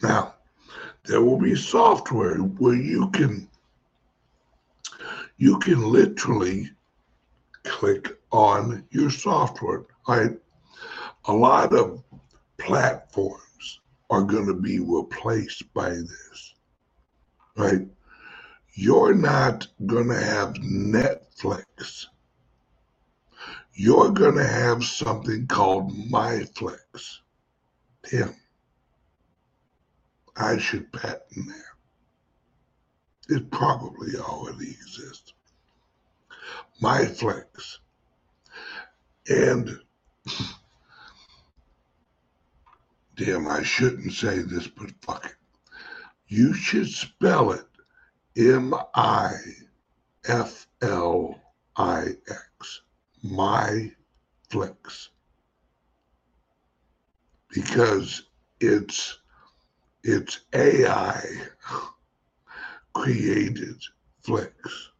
Now, there will be software where you can you can literally click on your software. Right? A lot of platforms are going to be replaced by this. Right? You're not going to have Netflix. You're going to have something called MyFlix. Tim, I should patent that. It probably already exists. MyFlix. And damn, I shouldn't say this, but fuck it. You should spell it M I F L I X. My Flicks. Because it's it's AI created flicks.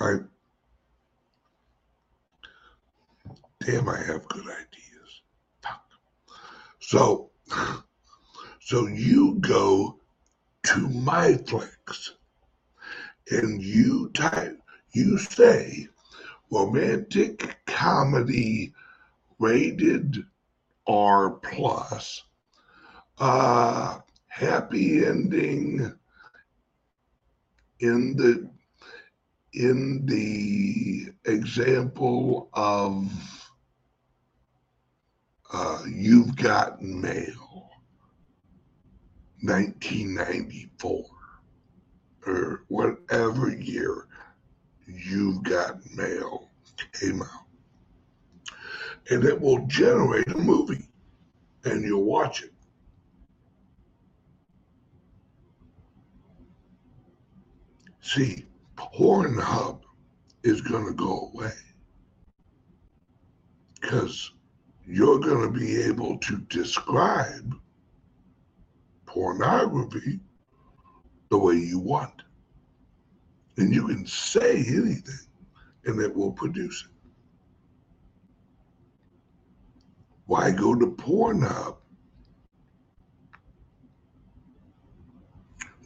Right? Damn, I have good ideas. Fuck. So so you go to MyFlix and you type, you say romantic comedy rated R plus, uh, happy ending in the in the example of uh, you've got mail 1994 or whatever year You've Got Mail came out. And it will generate a movie and you'll watch it. See, Pornhub is going to go away because you're going to be able to describe pornography the way you want. And you can say anything and it will produce it. Why go to Pornhub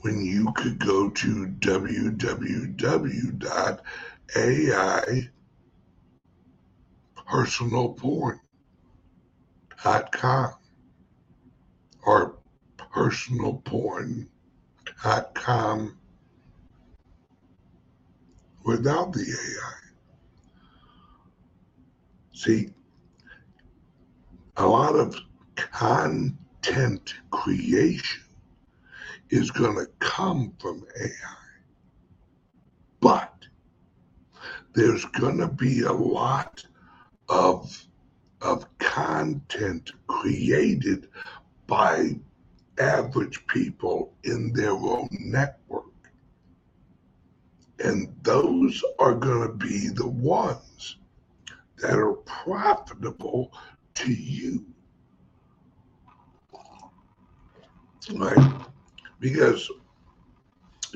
when you could go to www.aipersonalporn.com or personalporn.com without the AI. See, a lot of content creation is going to come from AI. But there's going to be a lot of, of content created by average people in their own network. And those are going to be the ones that are profitable to you. Right? Because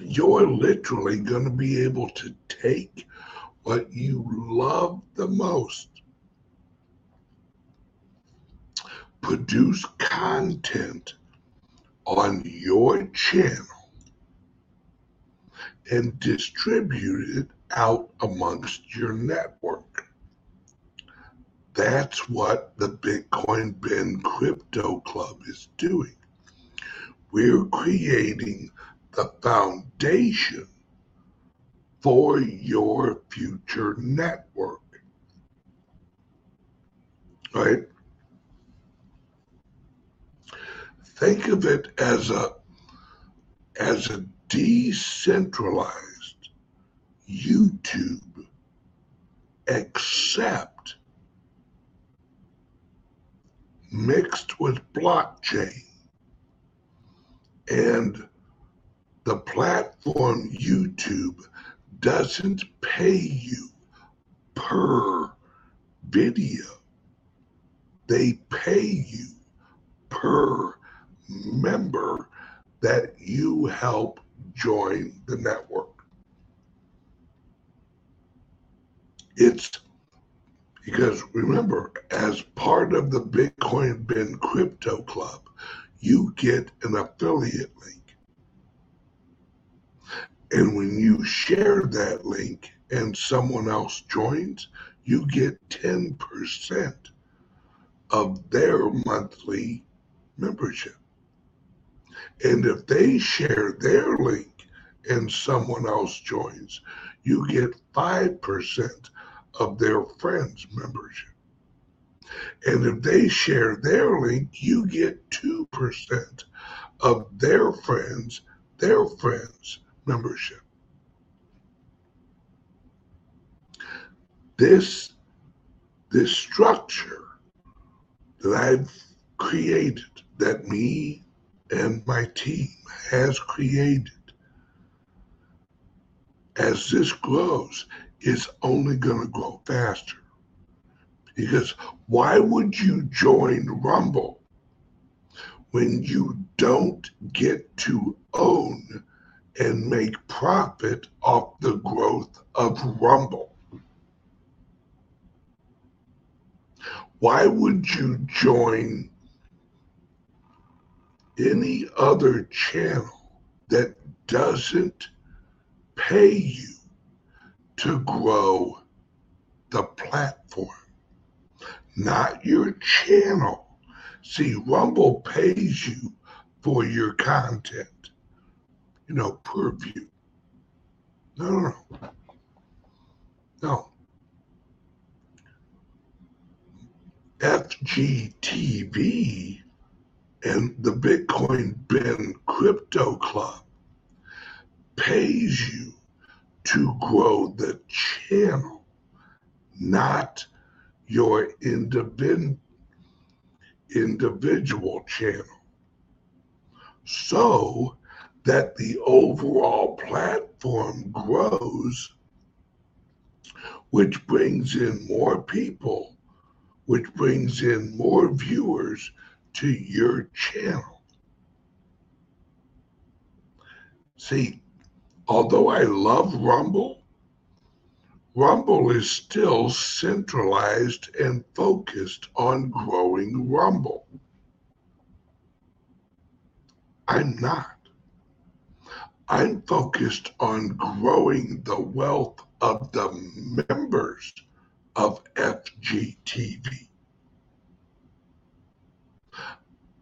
you're literally going to be able to take what you love the most, produce content on your channel, and distribute it out amongst your network. That's what the Bitcoin Ben Crypto Club is doing. We're creating the foundation for your future network. Right? Think of it as a as a decentralized YouTube except mixed with blockchain and the platform YouTube doesn't pay you per video. They pay you per member that you help join the network. It's because remember, as part of the Bitcoin Ben Crypto Club, you get an affiliate link. And when you share that link and someone else joins, you get 10% of their monthly membership. And if they share their link and someone else joins, you get 5% of their friends' membership. And if they share their link, you get 2% of their friends, their friends' membership. This, this structure that I've created, that me and my team has created, as this grows, is only going to grow faster. Because why would you join Rumble when you don't get to own and make profit off the growth of Rumble? Why would you join any other channel that doesn't pay you to grow the platform? Not your channel. See, Rumble pays you for your content, you know, per view. No, no, no. No. FGTV and the Bitcoin Ben Crypto Club pays you to grow the channel, not your individual individual channel so that the overall platform grows, which brings in more people, which brings in more viewers to your channel. See, although I love Rumble, Rumble is still centralized and focused on growing Rumble. I'm not. I'm focused on growing the wealth of the members of FGTV.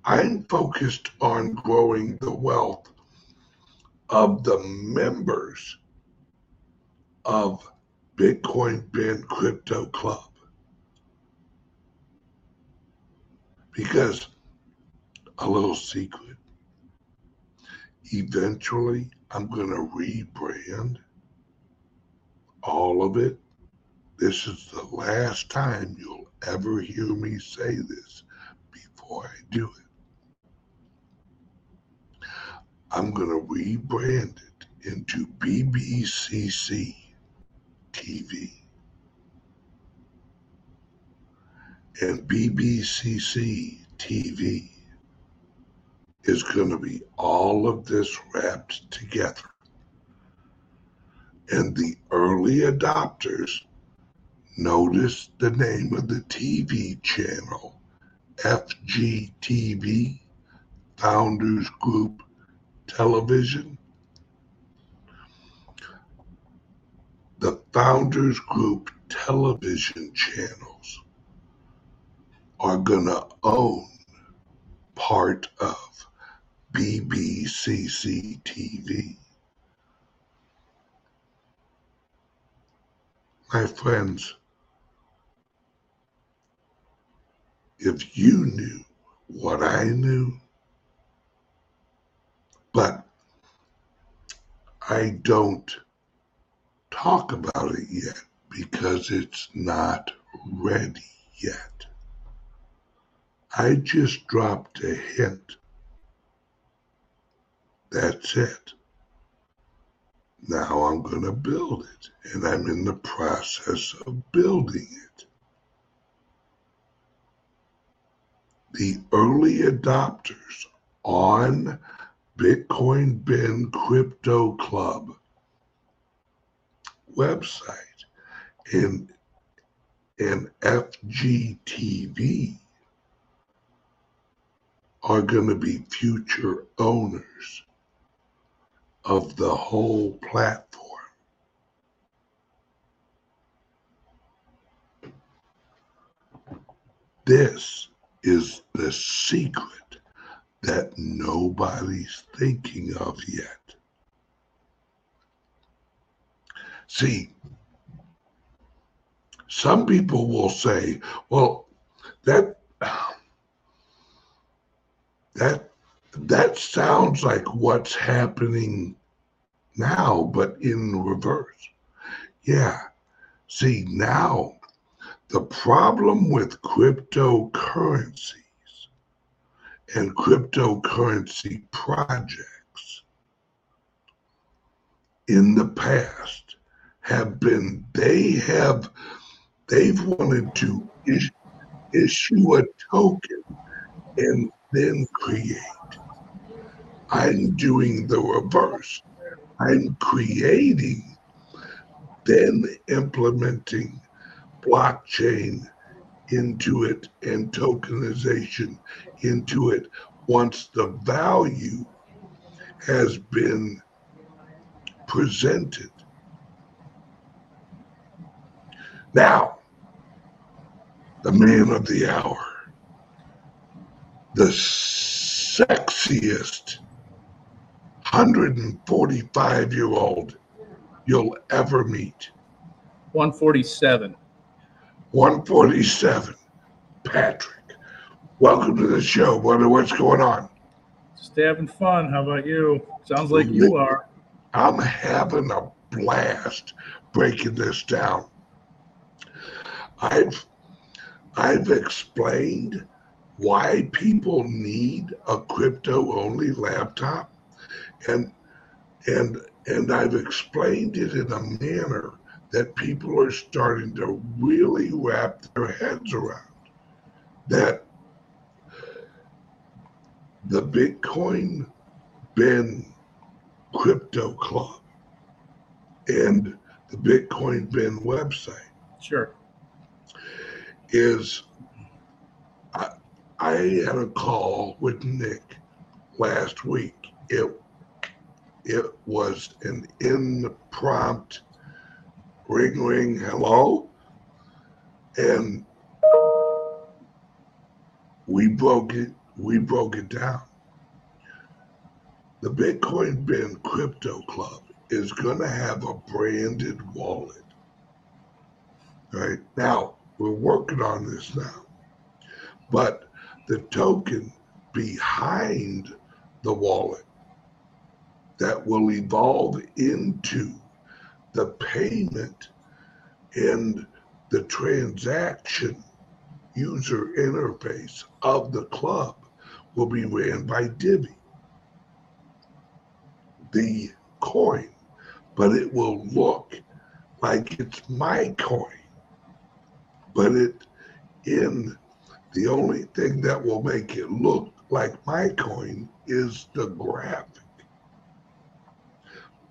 I'm focused on growing the wealth of the members of Bitcoin Ben Crypto Club. Because a little secret, eventually I'm going to rebrand all of it. This is the last time you'll ever hear me say this before I do it. I'm going to rebrand it into BBCC TV. And BBCC TV is going to be all of this wrapped together. And the early adopters notice the name of the TV channel, FGTV, Founders Group Television. The Founders Group television channels are going to own part of BBCC TV. My friends, if you knew what I knew, but I don't talk about it yet because it's not ready yet. I just dropped a hint. That's it. Now I'm going to build it, and I'm in the process of building it. The early adopters on Bitcoin Ben Crypto Club website and and FGTV are going to be future owners of the whole platform. This is the secret that nobody's thinking of yet. See, some people will say, well, that that that sounds like what's happening now, but in reverse. Yeah. See, now the problem with cryptocurrencies and cryptocurrency projects in the past have been they have they've wanted to is, issue a token and then create I'm doing the reverse. I'm creating, then implementing blockchain into it and tokenization into it once the value has been presented. Now, the man of the hour, the sexiest 145 year old you'll ever meet.
147.
147. Patrick, welcome to the show. Wonder what's going on.
Just having fun. How about you? Sounds like you are.
I'm having a blast breaking this down. I've I've explained why people need a crypto only laptop and and and I've explained it in a manner that people are starting to really wrap their heads around that the Bitcoin Ben crypto club and the Bitcoin Ben website
Sure.
Is I, I had a call with Nick last week. It it was an impromptu ring ring hello and we broke it we broke it down. The Bitcoin Ben Crypto Club is going to have a branded wallet. Right now, we're working on this now. But the token behind the wallet that will evolve into the payment and the transaction user interface of the club will be ran by Divi. The coin, but it will look like it's my coin. But it in the only thing that will make it look like my coin is the graphic.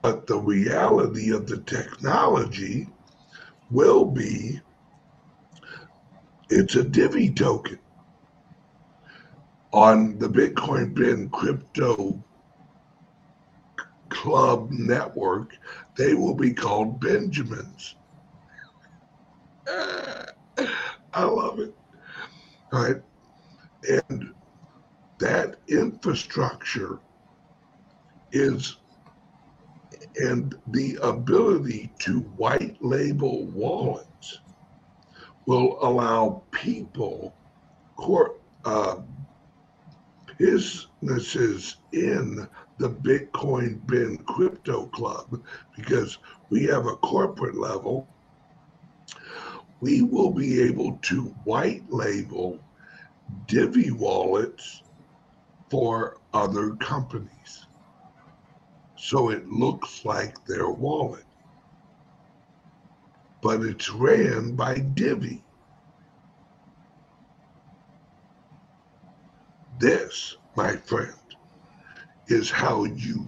But the reality of the technology will be it's a Divi token on the Bitcoin Ben crypto club network. They will be called Benjamins. Ah. I love it. Right? And that infrastructure is and the ability to white label wallets will allow people, cor- uh, businesses in the Bitcoin Ben Crypto Club, because we have a corporate level, we will be able to white label Divi wallets for other companies. So it looks like their wallet. But it's ran by Divi. This, my friend, is how you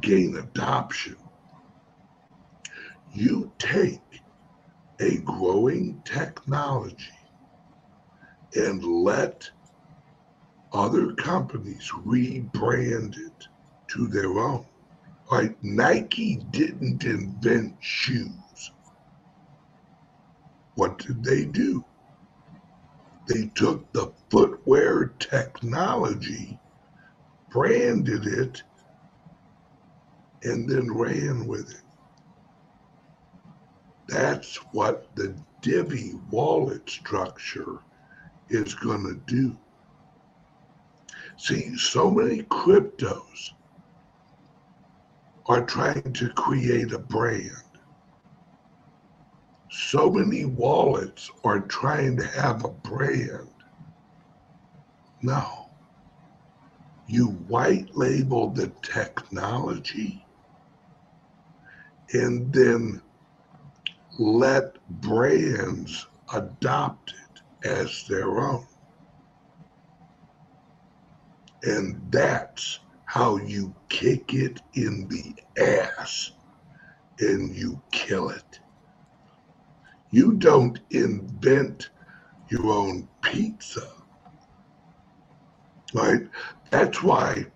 gain adoption. You take a growing technology and let other companies rebrand it to their own. Like Nike didn't invent shoes. What did they do? They took the footwear technology, branded it, and then ran with it. That's what the Divi wallet structure is going to do. See, so many cryptos are trying to create a brand. So many wallets are trying to have a brand. No. You white label the technology and then let brands adopt it as their own. And that's how you kick it in the ass and you kill it. You don't invent your own pizza. Right? That's why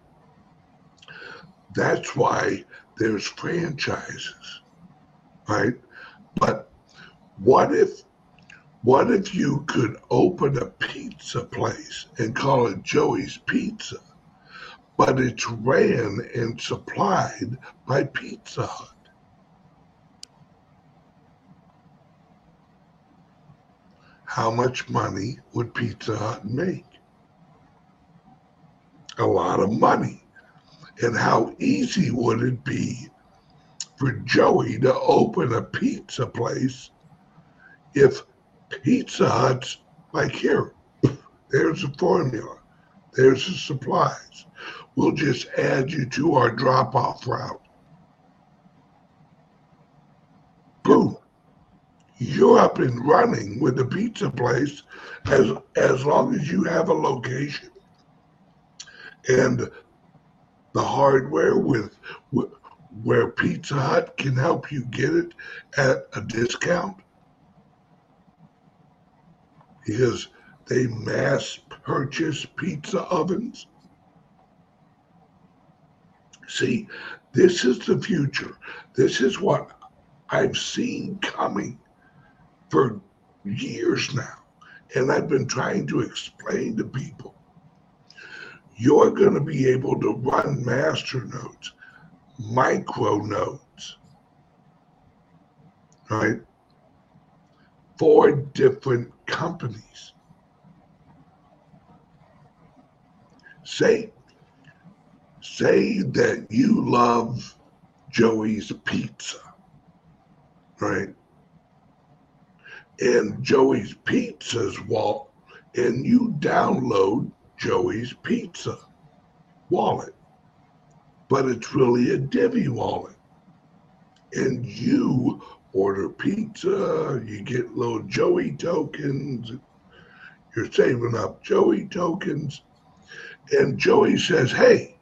that's why there's franchises. Right? But what if what if you could open a pizza place and call it Joey's Pizza, but it's ran and supplied by Pizza Hut? How much money would Pizza Hut make? A lot of money. And how easy would it be for Joey to open a pizza place if Pizza Hut's like here, there's a formula, there's the supplies. We'll just add you to our drop off route. Boom. You're up and running with the pizza place as as long as you have a location and the hardware with with, where Pizza Hut can help you get it at a discount because they mass purchase pizza ovens. See, this is the future. This is what I've seen coming for years now. And I've been trying to explain to people you're going to be able to run master nodes, micro nodes, right? Four different companies. Say, say that you love Joey's Pizza, right? And Joey's Pizza's wallet, and you download Joey's Pizza wallet, but it's really a Divi wallet. And you order pizza, you get little Joey tokens, you're saving up Joey tokens. And Joey says, hey,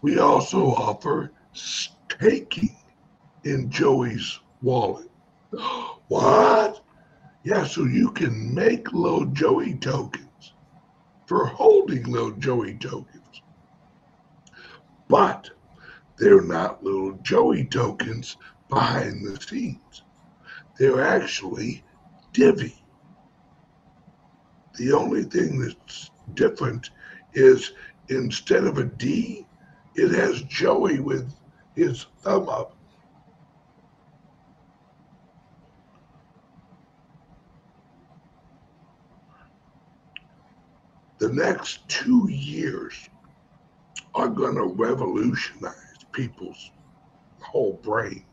we also offer staking in Joey's wallet. what? Yeah, so you can make little Joey tokens for holding little Joey tokens. But they're not little Joey tokens behind the scenes. They're actually Divi. The only thing that's different is instead of a D, it has Joey with his thumb up. the next two years are going to revolutionize people's whole brain.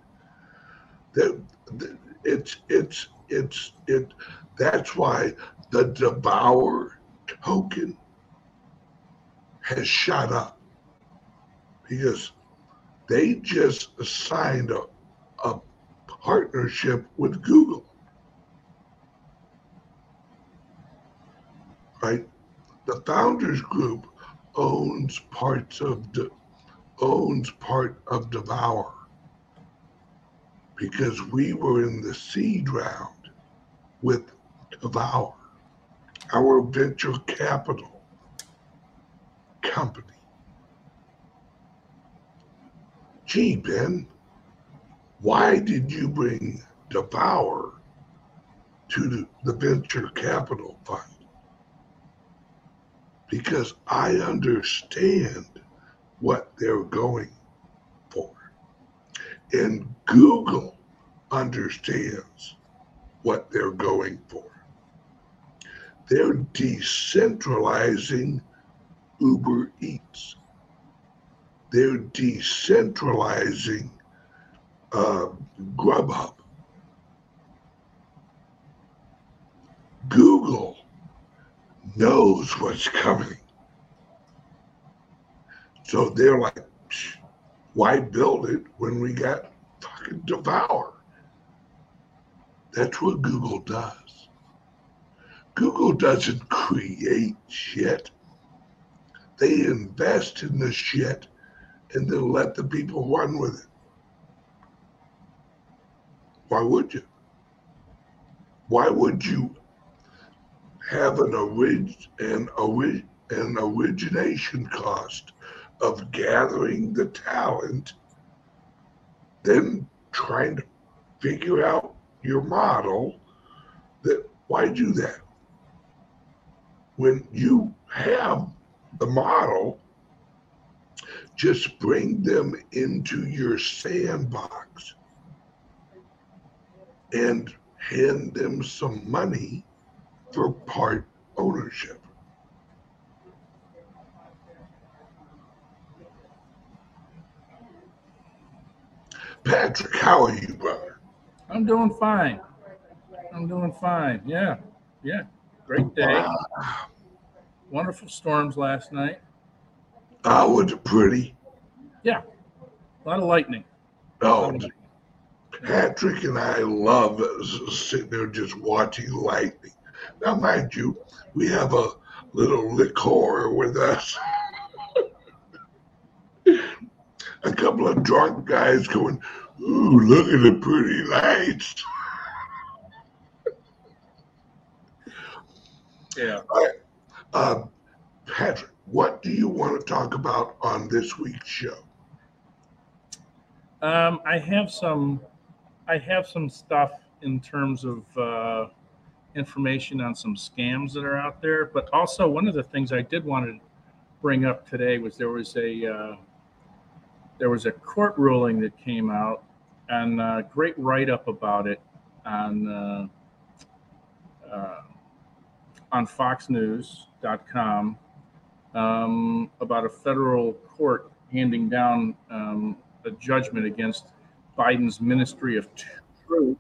That it's it's it's it. That's why the devour token has shot up because they just signed a, a partnership with Google. Right? the founders group owns parts of the owns part of Devour because we were in the seed round with Devour, our venture capital company. Gee, Ben, why did you bring Devour to the, venture capital fund? Because I understand what they're going for. And Google understands what they're going for. They're decentralizing Uber Eats. They're decentralizing uh, Grubhub. Google knows what's coming. So they're like, why build it when we got fucking Devour? That's what Google does. Google doesn't create shit. They invest in the shit and then let the people run with it. Why would you? Why would you have an, orig- an, orig- an origination cost of gathering the talent, then trying to figure out your model that why do that? When you have the model, just bring them into your sandbox and hand them some money for part ownership. Patrick, how are you, brother?
I'm doing fine. I'm doing fine. Yeah. Yeah. Great day. Wonderful storms last night.
Oh, was it pretty?
Yeah. A lot of lightning.
Oh, Patrick and I love sitting there just watching lightning. Now, mind you, we have a little liqueur with us. a couple of drunk guys going, "Ooh, look at the pretty lights."
Yeah.
Uh, Patrick, what do you want to talk about on this week's show?
Um, I have some, I have some stuff in terms of uh, information on some scams that are out there. But also, one of the things I did want to bring up today was there was a uh, there was a court ruling that came out and a great write up about it on uh, uh, on FoxNews.com um, about a federal court handing down um, a judgment against Biden's Ministry of Truth.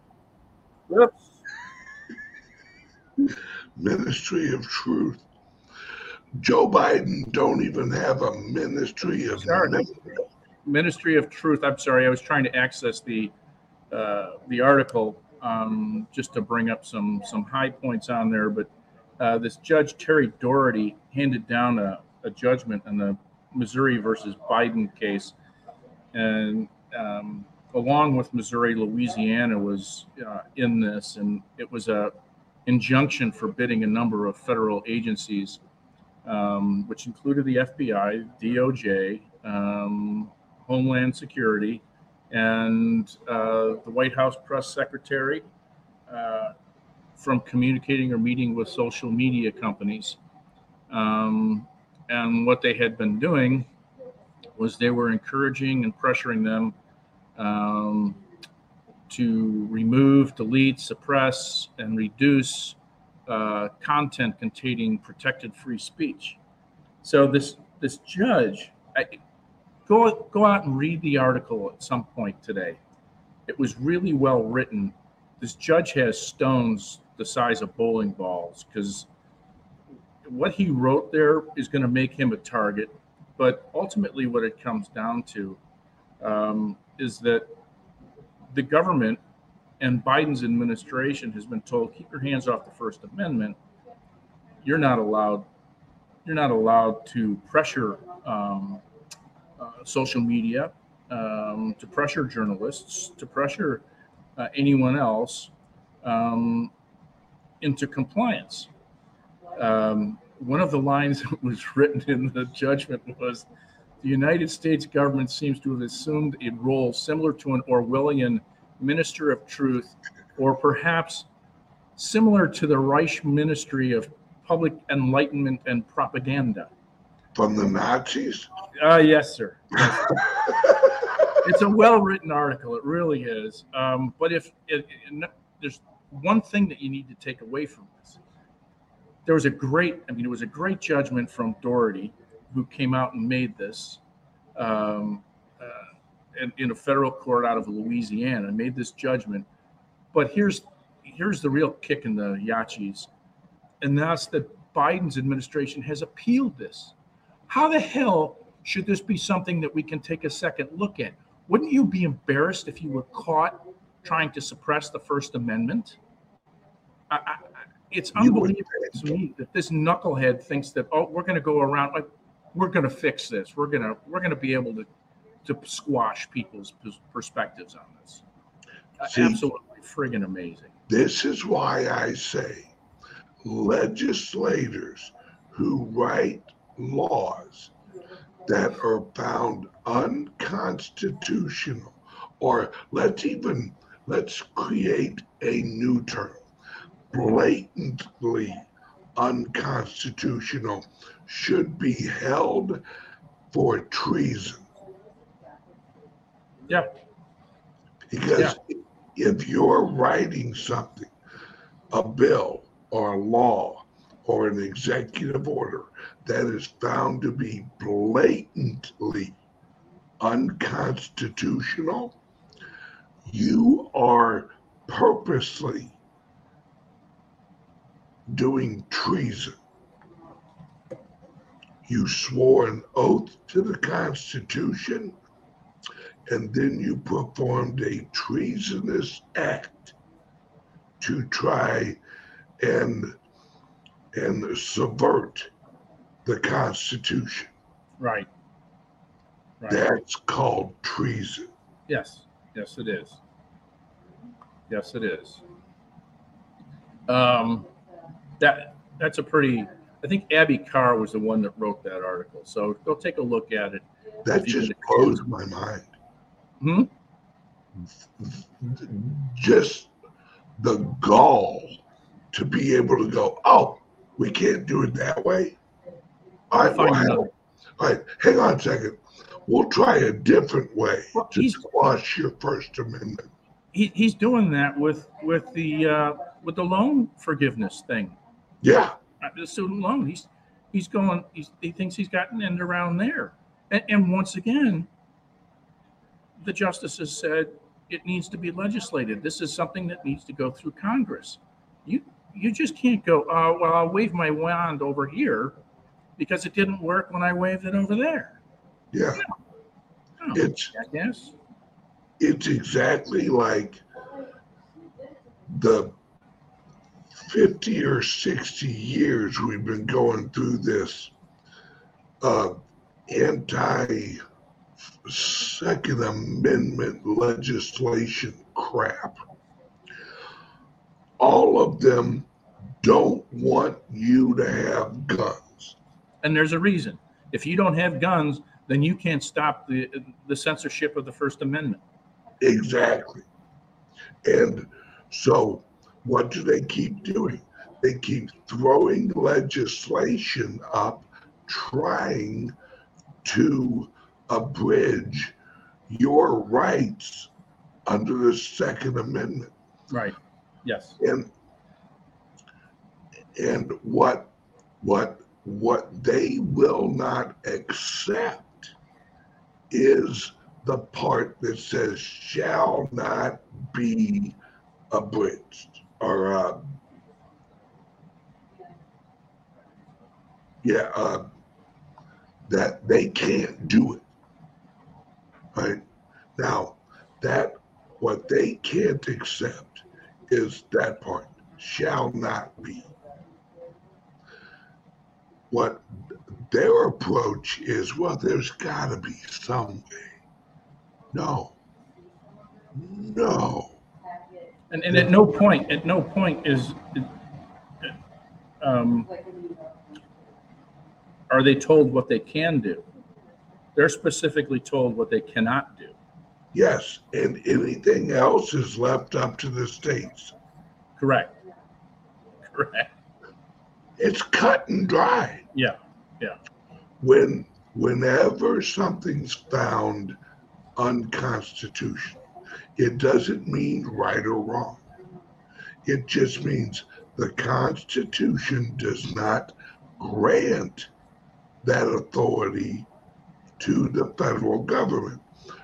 Whoops.
Ministry of Truth. Joe Biden don't even have a Ministry of
Sorry.
Memory.
Ministry of Truth. I'm sorry, I was trying to access the uh, the article um, just to bring up some some high points on there. But uh, this judge Terry Doughty handed down a, a judgment in the Missouri versus Biden case, and um, along with Missouri, Louisiana was uh, in this, and it was a injunction forbidding a number of federal agencies, um, which included the FBI, DOJ, um, Homeland Security, and uh, the White House press secretary uh, from communicating or meeting with social media companies. Um, and what they had been doing was they were encouraging and pressuring them um, to remove, delete, suppress, and reduce uh, content containing protected free speech. So this this judge, I, go go out and read the article at some point today. It was really well written. This judge has stones the size of bowling balls because what he wrote there is going to make him a target. But ultimately, what it comes down to um, is that the government and Biden's administration has been told keep your hands off the First Amendment. You're not allowed. You're not allowed to pressure um, uh, social media, um, to pressure journalists, to pressure uh, anyone else um, into compliance. Um, one of the lines that was written in the judgment was the United States government seems to have assumed a role similar to an Orwellian minister of truth, or perhaps similar to the Reich Ministry of Public Enlightenment and Propaganda.
From the Nazis?
Uh, yes, sir. it's a well-written article. It really is. Um, but if it, it, there's one thing that you need to take away from this, there was a great. I mean, it was a great judgment from Doughty, who came out and made this. Um, uh, in, in a federal court out of Louisiana, made this judgment. But here's here's the real kick in the yachis, and that's that Biden's administration has appealed this. How the hell should this be something that we can take a second look at? Wouldn't you be embarrassed if you were caught trying to suppress the First Amendment? I, I, it's unbelievable to me that this knucklehead thinks that oh, we're going to go around like we're going to fix this. We're going to we're going to be able to to squash people's perspectives on this. Uh,
See-
Absolutely friggin' amazing.
This is why I say legislators who write laws that are found unconstitutional, or let's even let's create a new term, blatantly unconstitutional, should be held for treason.
Yeah.
Because if you're writing something, a bill or a law or an executive order that is found to be blatantly unconstitutional, you are purposely doing treason. You swore an oath to the Constitution and then you performed a treasonous act to try and and subvert the constitution
Right. Right.
That's called treason.
Yes, yes, it is. Yes, it is. Um, that that's a pretty. I think Abby Carr was the one that wrote that article. So go take a look at it.
That just blows my mind.
Hmm?
Just the gall to be able to go, oh, we can't do it that way. All right, well, hang, all right, hang on a second. We'll try a different way
Well,
to
he's-
squash your First Amendment.
He, he's doing that with with the uh, with the loan forgiveness thing,
Yeah,
the student loan. He's he's going. He's, he thinks he's gotten got an end around there. And, and once again, the justices said it needs to be legislated. This is something that needs to go through Congress. You you just can't go. Uh, well, I'll wave my wand over here because it didn't work when I waved it over there.
yeah.
Oh,
It's
I guess.
it's exactly like the 50 or 60 years we've been going through this uh, anti Second Amendment legislation crap. All of them don't want you to have guns.
and there's a reason. If you don't have guns, then you can't stop the the censorship of the First Amendment.
Exactly. And so, what do they keep doing? They keep throwing legislation up, trying to abridge your rights under the Second Amendment.
Right. Yes.
And and what what what they will not accept is the part that says shall not be abridged or uh, yeah uh, that they can't do it right? Now that what they can't accept is that part shall not be. What their approach is well there's got to be some way. No. No
And, and at no point, at no point is, um, are they told what they can do. They're specifically told what they cannot do.
yes and anything else is left up to the states
Correct. Correct.
it's cut and dry
Yeah. Yeah.
When whenever something's found unconstitutional it doesn't mean right or wrong. It just means the constitution does not grant that authority to the federal government.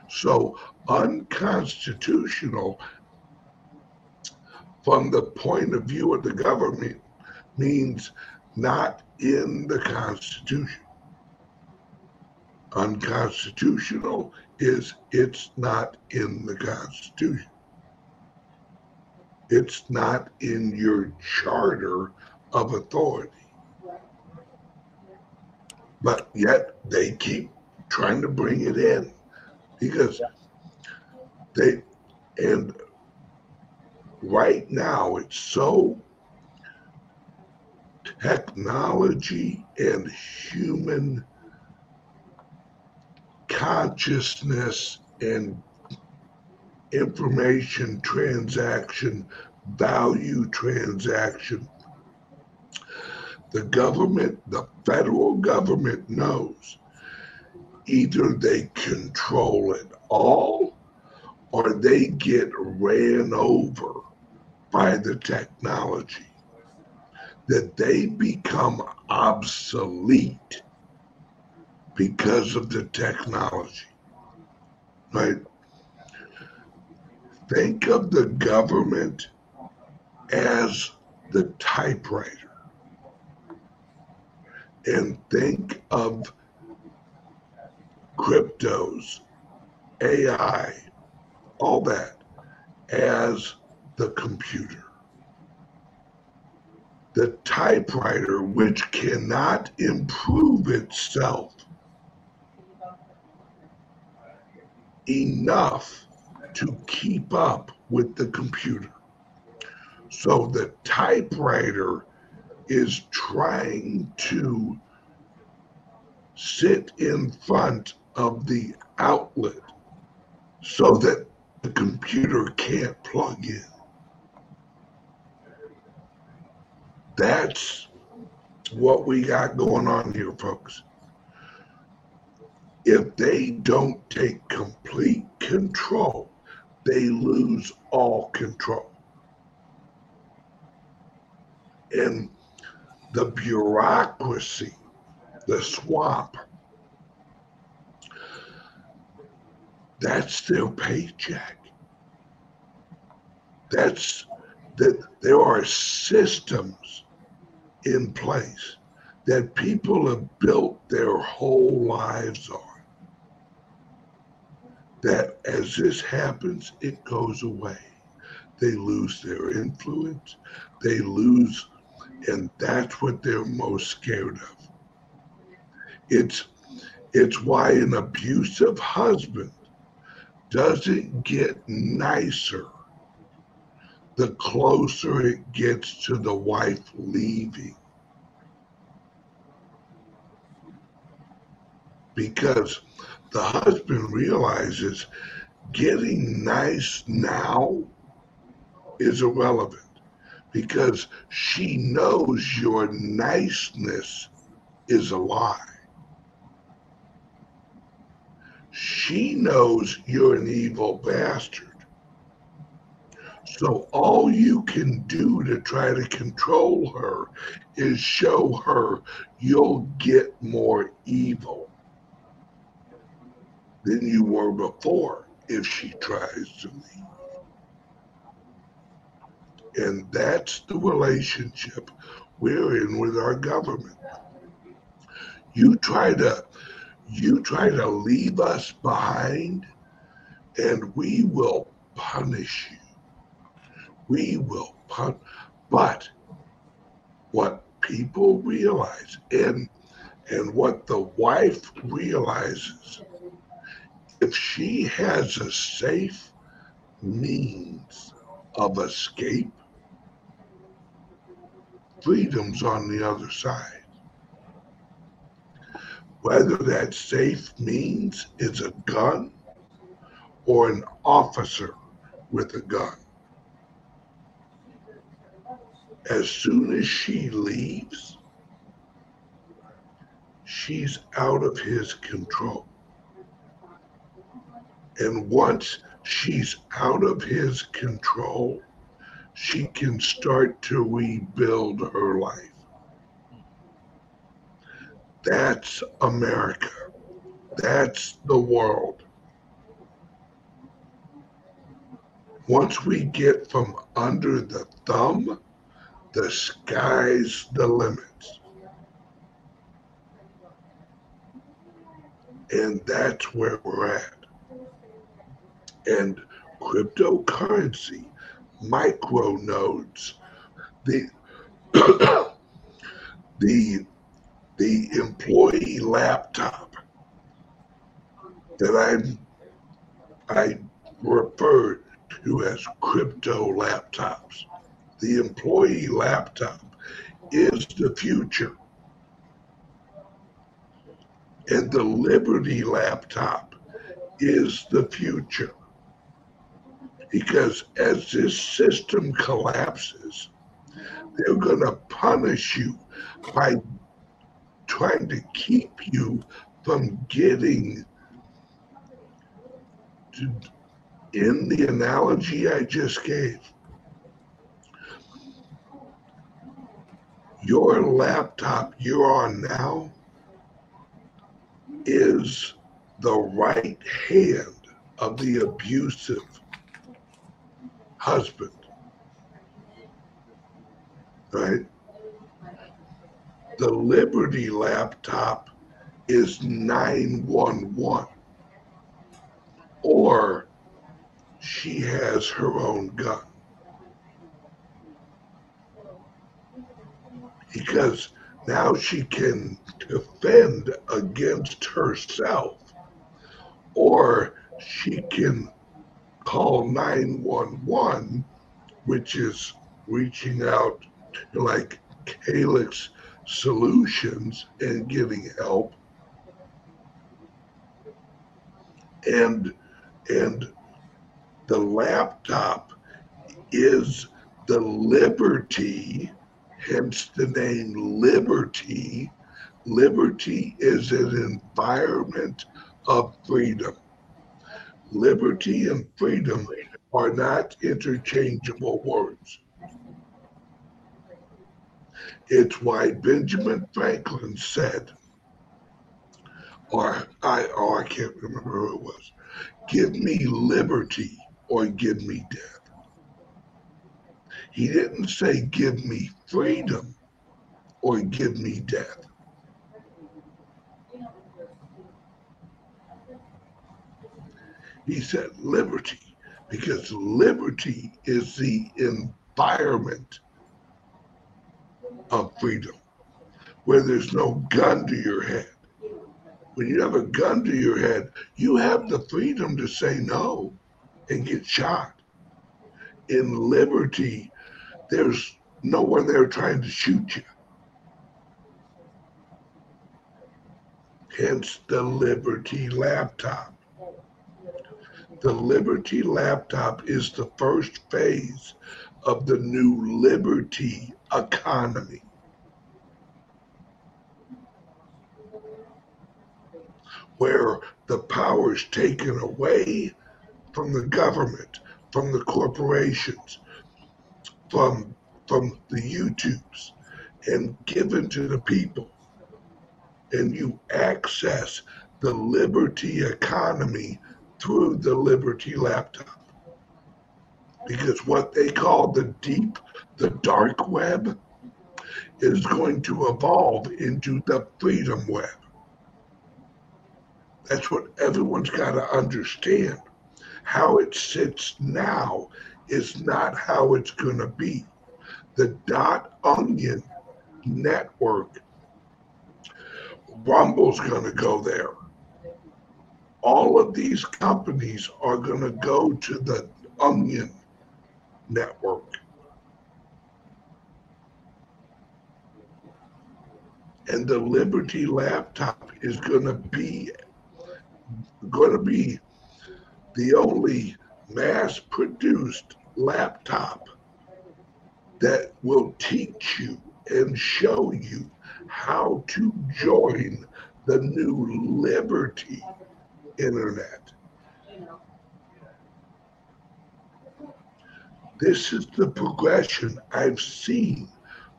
So unconstitutional from the point of view of the government means not in the constitution. Unconstitutional is it's not in the Constitution. It's not in your charter of authority. But yet they keep trying to bring it in because they, and right now it's so technology and human consciousness and information transaction, value transaction. The government, the federal government knows either they control it all or they get ran over by the technology, that they become obsolete because of the technology. Right? Think of the government as the typewriter. And think of cryptos, AI, all that as the computer. The typewriter, which cannot improve itself, enough to keep up with the computer. So the typewriter is trying to sit in front of the outlet so that the computer can't plug in. That's what we got going on here, folks. If they don't take complete control, they lose all control. And the bureaucracy, the swamp, that's their paycheck. That's that there are systems in place that people have built their whole lives on. That as this happens, it goes away. They lose their influence, they lose, and that's what they're most scared of. It's it's why an abusive husband doesn't get nicer the closer it gets to the wife leaving. Because the husband realizes getting nice now is irrelevant because she knows your niceness is a lie. She knows you're an evil bastard. So all you can do to try to control her is show her you'll get more evil than you were before if she tries to leave. And that's the relationship we're in with our government. You try to you try to leave us behind and we will punish you. We will punish but what people realize and and what the wife realizes if she has a safe means of escape, freedom's on the other side. Whether that safe means is a gun or an officer with a gun. As soon as she leaves, she's out of his control. And once she's out of his control, she can start to rebuild her life. That's America. That's the world. Once we get from under the thumb, the sky's the limit. And that's where we're at and cryptocurrency, micro nodes, the the the employee laptop that I I referred to as crypto laptops. The employee laptop is the future. And the Liberty laptop is the future. Because as this system collapses, they're going to punish you by trying to keep you from getting to, in the analogy I just gave. Your laptop you're on now is the right hand of the abusive husband. Right? The Liberty laptop is 911. Or she has her own gun. Because now she can defend against herself, or she can call 911, which is reaching out to like Calix Solutions and getting help. And and the laptop is the liberty, hence the name liberty. Liberty is an environment of freedom. Liberty and freedom are not interchangeable words. It's why Benjamin Franklin said, or I, oh, I can't remember who it was, give me liberty or give me death. He didn't say, give me freedom or give me death. He said liberty because liberty is the environment of freedom where there's no gun to your head. When you have a gun to your head, you have the freedom to say no and get shot. In liberty, there's no one there trying to shoot you. Hence the Liberty laptop. The Liberty laptop is the first phase of the new Liberty economy. Where the power is taken away from the government, from the corporations, from from the YouTubes and given to the people. And you access the liberty economy through the liberty laptop. Because what they call the deep, the dark web, is going to evolve into the freedom web. That's what everyone's got to understand. How it sits now is not how it's going to be. The dot onion network, Rumble's going to go there. All of these companies are going to go to the onion network. And the Liberty laptop is going to be going to be the only mass produced laptop that will teach you and show you how to join the new Liberty Internet. This is the progression I've seen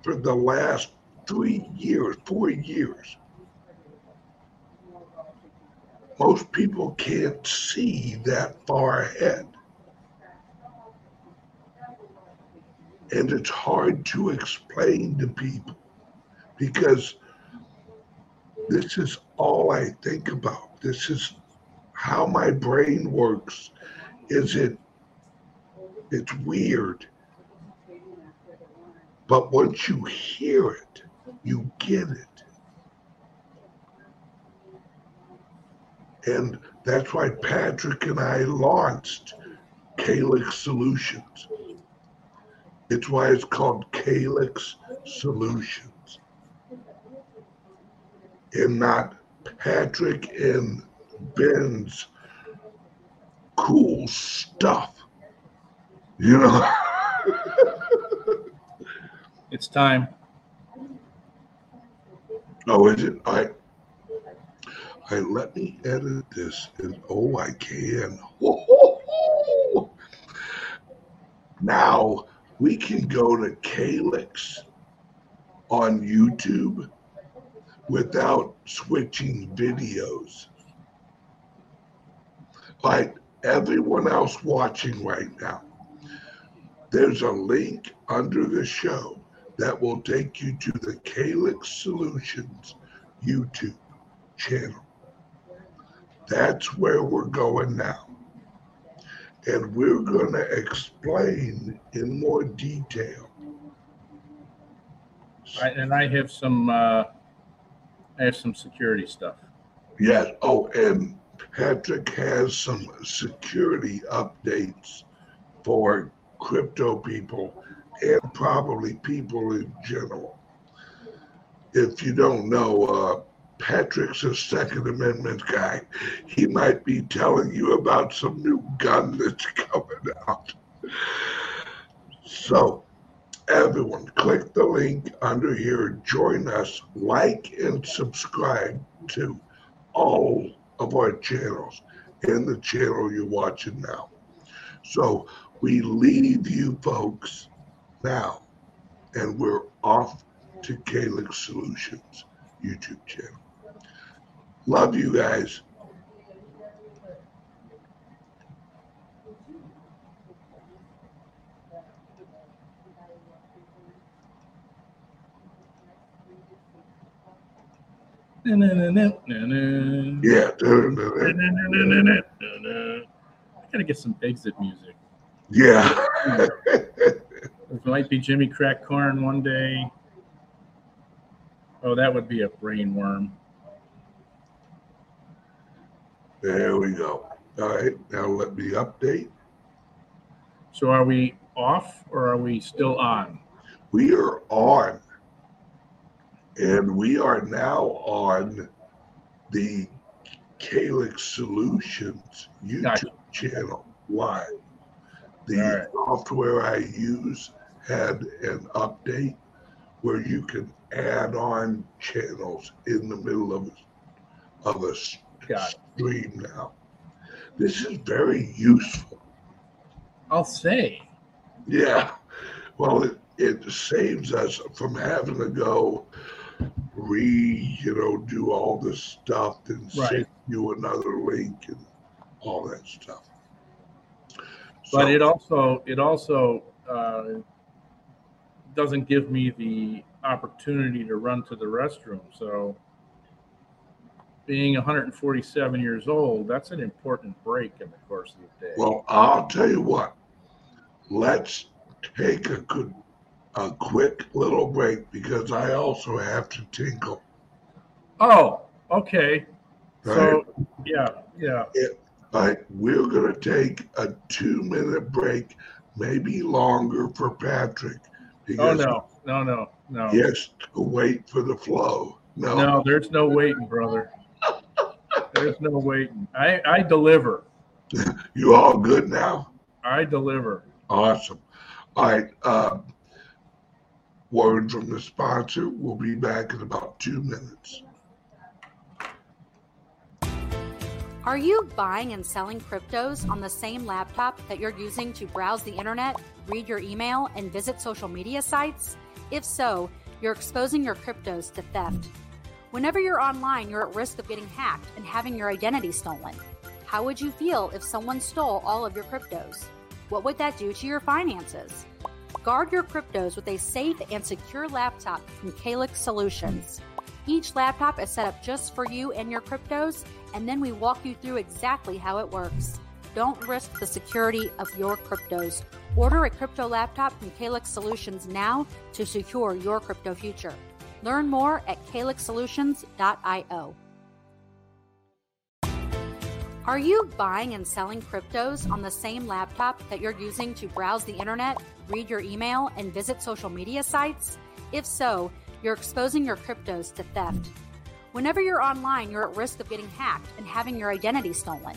for the last three years, four years. Most people can't see that far ahead. And it's hard to explain to people because this is all I think about. This is how my brain works. Is it it's weird. But once you hear it, you get it. And that's why Patrick and I launched calix Solutions. It's why it's called calix Solutions. And not Patrick and Ben's cool stuff. You know?
It's time.
Oh, is it? I, I let me edit this. And oh, I can. Now we can go to Calix on YouTube without switching videos. Like everyone else watching right now, there's a link under the show that will take you to the Calix Solutions YouTube channel. That's where we're going now. And we're going to explain in more detail.
And I have some uh, I have some security stuff.
Yes. Oh, and Patrick has some security updates for crypto people and probably people in general. If you don't know, uh, Patrick's a Second Amendment guy. He might be telling you about some new gun that's coming out. So, everyone, click the link under here, join us, like and subscribe to all of our channels and the channel you're watching now. So, we leave you folks now, and we're off to Calix Solutions YouTube channel. Love you guys. Yeah.
I gotta get some exit music.
Yeah.
It might be Jimmy Crack Corn one day. Oh, that would be a brain worm.
there we go. All right. Now let me update.
So are we off or are we still on?
We are on. And we are now on the Calix Solutions YouTube
Gotcha.
channel live. The
right.
software I use had an update where you can add on channels in the middle of of a s-
Got it.
stream now. This is very useful.
I'll say.
Yeah. Well, it, it saves us from having to go re, you know, do all this stuff and
Right.
send you another link and all that stuff.
But
So-
it also it also uh, doesn't give me the opportunity to run to the restroom. So being 147 years old, that's an important break in the course of the day.
Well, I'll tell you what. Let's take a good, a quick little break because I also have to tinkle.
oh, okay.
Right?
So yeah, yeah.
But we're going to take a two minute break, maybe longer for Patrick.
Oh no, no, no, no.
he has to wait for the flow. No.
No, there's no waiting, brother. There's no waiting. I, I deliver.
You all good now?
I deliver.
Awesome. All right. Uh, word from the sponsor. We'll be back in about two minutes.
Are you buying and selling cryptos on the same laptop that you're using to browse the internet, read your email, and visit social media sites? If so, you're exposing your cryptos to theft. Whenever you're online, you're at risk of getting hacked and having your identity stolen. How would you feel if someone stole all of your cryptos? What would that do to your finances? Guard your cryptos with a safe and secure laptop from Calix Solutions. Each laptop is set up just for you and your cryptos, and then we walk you through exactly how it works. Don't risk the security of your cryptos. Order a crypto laptop from Calix Solutions now to secure your crypto future. Learn more at calixsolutions.io. Are you buying and selling cryptos on the same laptop that you're using to browse the internet, read your email, and visit social media sites? If so, you're exposing your cryptos to theft. Whenever you're online, you're at risk of getting hacked and having your identity stolen.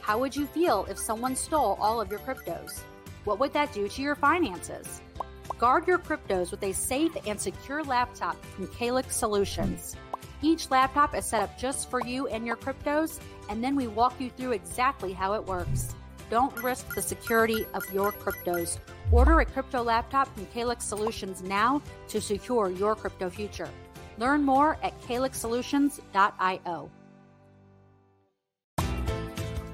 How would you feel if someone stole all of your cryptos? What would that do to your finances? Guard your cryptos with a safe and secure laptop from Calix Solutions. Each laptop is set up just for you and your cryptos, and then we walk you through exactly how it works. Don't risk the security of your cryptos. Order a crypto laptop from Calix Solutions now to secure your crypto future. Learn more at calixsolutions.io.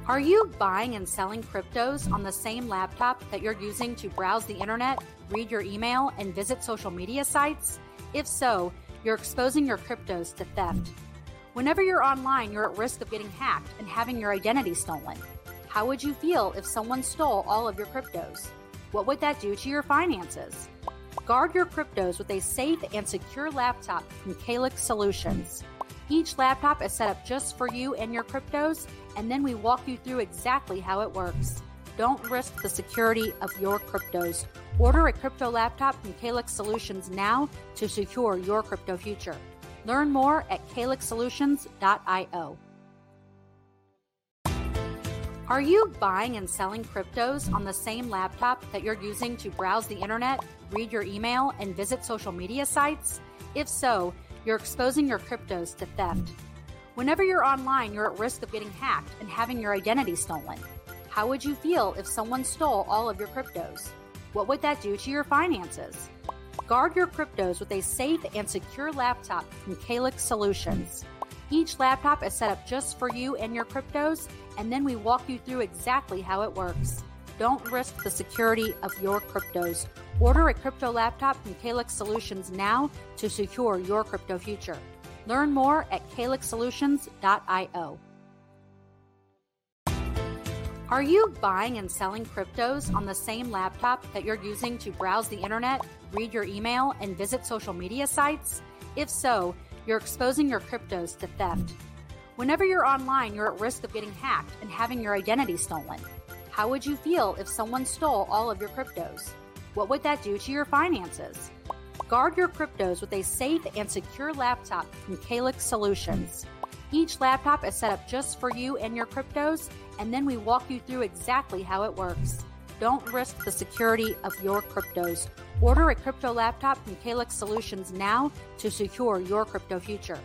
Are you buying and selling cryptos on the same laptop that you're using to browse the internet, read your email, and visit social media sites? If so, you're exposing your cryptos to theft. Whenever you're online, you're at risk of getting hacked and having your identity stolen. How would you feel if someone stole all of your cryptos? What would that do to your finances? Guard your cryptos with a safe and secure laptop from Calix Solutions. Each laptop is set up just for you and your cryptos, and then we walk you through exactly how it works. Don't risk the security of your cryptos. Order a crypto laptop from Calix Solutions now to secure your crypto future. Learn more at calixsolutions.io. Are you buying and selling cryptos on the same laptop that you're using to browse the internet, read your email, and visit social media sites? If so, you're exposing your cryptos to theft. Whenever you're online, you're at risk of getting hacked and having your identity stolen. How would you feel if someone stole all of your cryptos? What would that do to your finances? Guard your cryptos with a safe and secure laptop from Calix Solutions. Each laptop is set up just for you and your cryptos, and then we walk you through exactly how it works. Don't risk the security of your cryptos. Order a crypto laptop from Calix Solutions now to secure your crypto future. Learn more at calixsolutions.io. Are you buying and selling cryptos on the same laptop that you're using to browse the internet, read your email, and visit social media sites? If so, you're exposing your cryptos to theft. Whenever you're online, you're at risk of getting hacked and having your identity stolen. How would you feel if someone stole all of your cryptos? What would that do to your finances? Guard your cryptos with a safe and secure laptop from Calix Solutions. Each laptop is set up just for you and your cryptos, and then we walk you through exactly how it works. Don't risk the security of your cryptos. Order a crypto laptop from Calix Solutions now to secure your crypto future.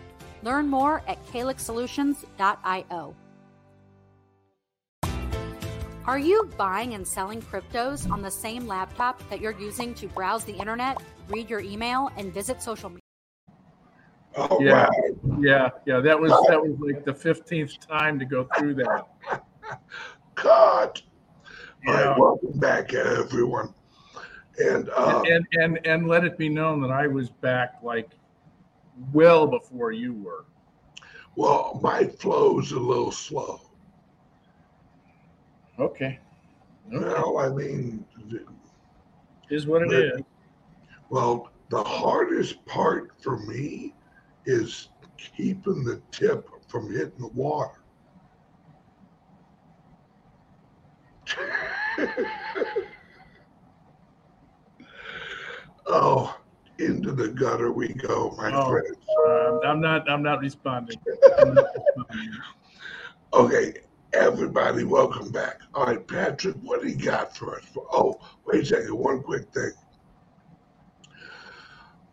Learn more at calixsolutions.io. Are you buying and selling cryptos on the same laptop that you're using to browse the internet, read your email, and visit social media?
All
Yeah.
right.
Yeah, yeah, that was that was like the fifteenth time to go through that.
Cut. All
Yeah.
right, welcome back, everyone. And uh,
And and and let it be known that I was back like well before you were.
well, my flow's a little slow.
Okay. Okay.
Well, I mean,
Is what it is.
well, the hardest part for me is keeping the tip from hitting the water. oh, into the gutter we go, my
Oh.
friends.
Um, I'm not I'm not responding. I'm not responding.
Okay, everybody, welcome back. All right, Patrick, what do you got for us? Oh, wait a second, one quick thing.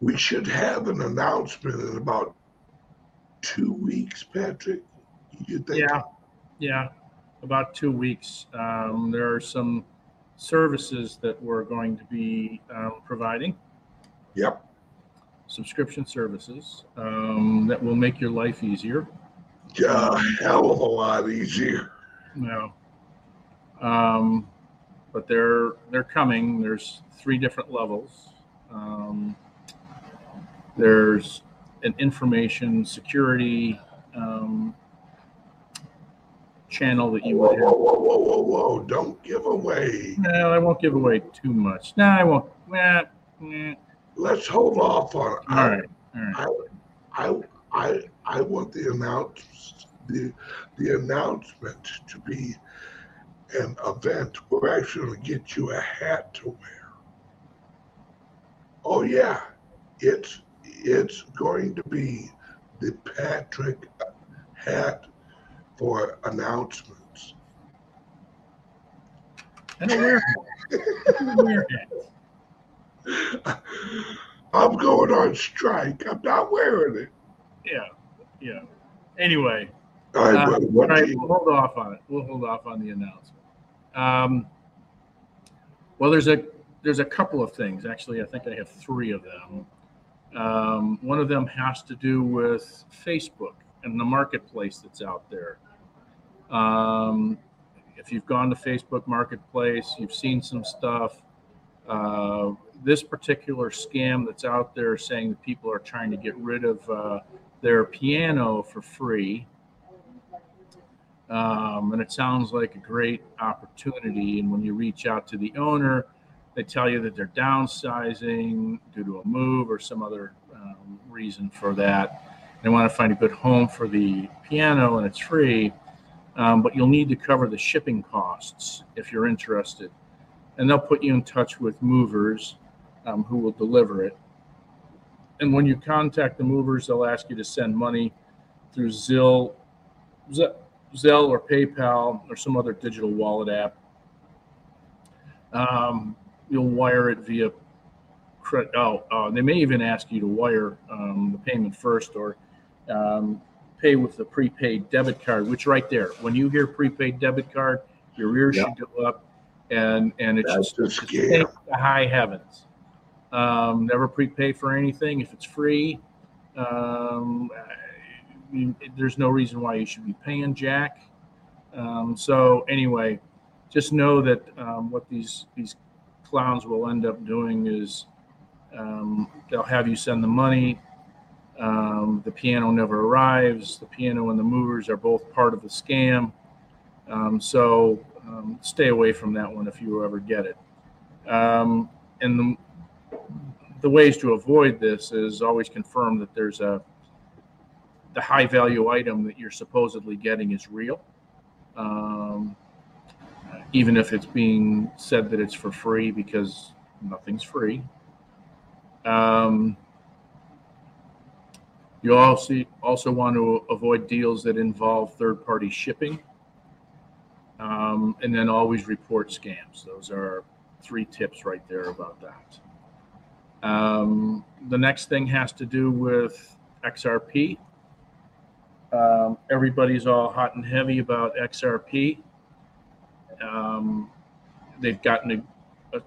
We should have an announcement in about two weeks, Patrick. You think?
Yeah, yeah. About two weeks. Um, there are some services that we're going to be um, providing,
Yep.
subscription services um, that will make your life easier.
A hell of a lot easier.
No. Um, but they're they're coming. There's three different levels. Um, there's an information security um, channel that you
Whoa,
would
whoa,
have.
whoa, whoa, whoa, whoa. Don't give away.
No, I won't give away too much. No, I won't. Nah, nah.
Let's hold off on it.
All right. All right.
I, I, I, I want the announce the the announcement to be an event. We're actually going to get you a hat to wear. Oh yeah, it's it's going to be the Patrick hat for announcements.
I don't wear hats. I don't wear hats.
I'm going on strike. I'm not wearing it.
Yeah. Yeah. Anyway,
All right,
Uh,
what,
all
what
right,
do you-
we'll hold off on it. We'll hold off on the announcement. Um, well, there's a there's a couple of things. Actually, I think I have three of them. Um, one of them has to do with Facebook and the marketplace that's out there. Um, if you've gone to Facebook Marketplace, you've seen some stuff. Uh, this particular scam that's out there saying that people are trying to get rid of uh, their piano for free um, and it sounds like a great opportunity. And when you reach out to the owner, they tell you that they're downsizing due to a move or some other um, reason for that. they want to find a good home for the piano and it's free, um, but you'll need to cover the shipping costs if you're interested. And they'll put you in touch with movers um, who will deliver it. And when you contact the movers, they'll ask you to send money through Zelle, Zelle or PayPal or some other digital wallet app. Um, you'll wire it via credit. Oh, uh, they may even ask you to wire um, the payment first or um, pay with the prepaid debit card, which right there, when you hear prepaid debit card, your ears
Yep.
should go up and, and it's
That's
just thank the high heavens. Um, never prepay for anything. If it's free, um, I mean, there's no reason why you should be paying Jack. Um, so anyway, just know that um, what these these clowns will end up doing is um, they'll have you send the money. Um, the piano never arrives. The piano and the movers are both part of the scam. Um, so um, stay away from that one if you ever get it. Um, and the, the ways to avoid this is always confirm that there's a the high value item that you're supposedly getting is real. Um, even if it's being said that it's for free because nothing's free. Um, you also also want to avoid deals that involve third party shipping. Um, and then always report scams. Those are three tips right there about that. Um, the next thing has to do with XRP. Um, everybody's all hot and heavy about XRP. Um, they've gotten a, a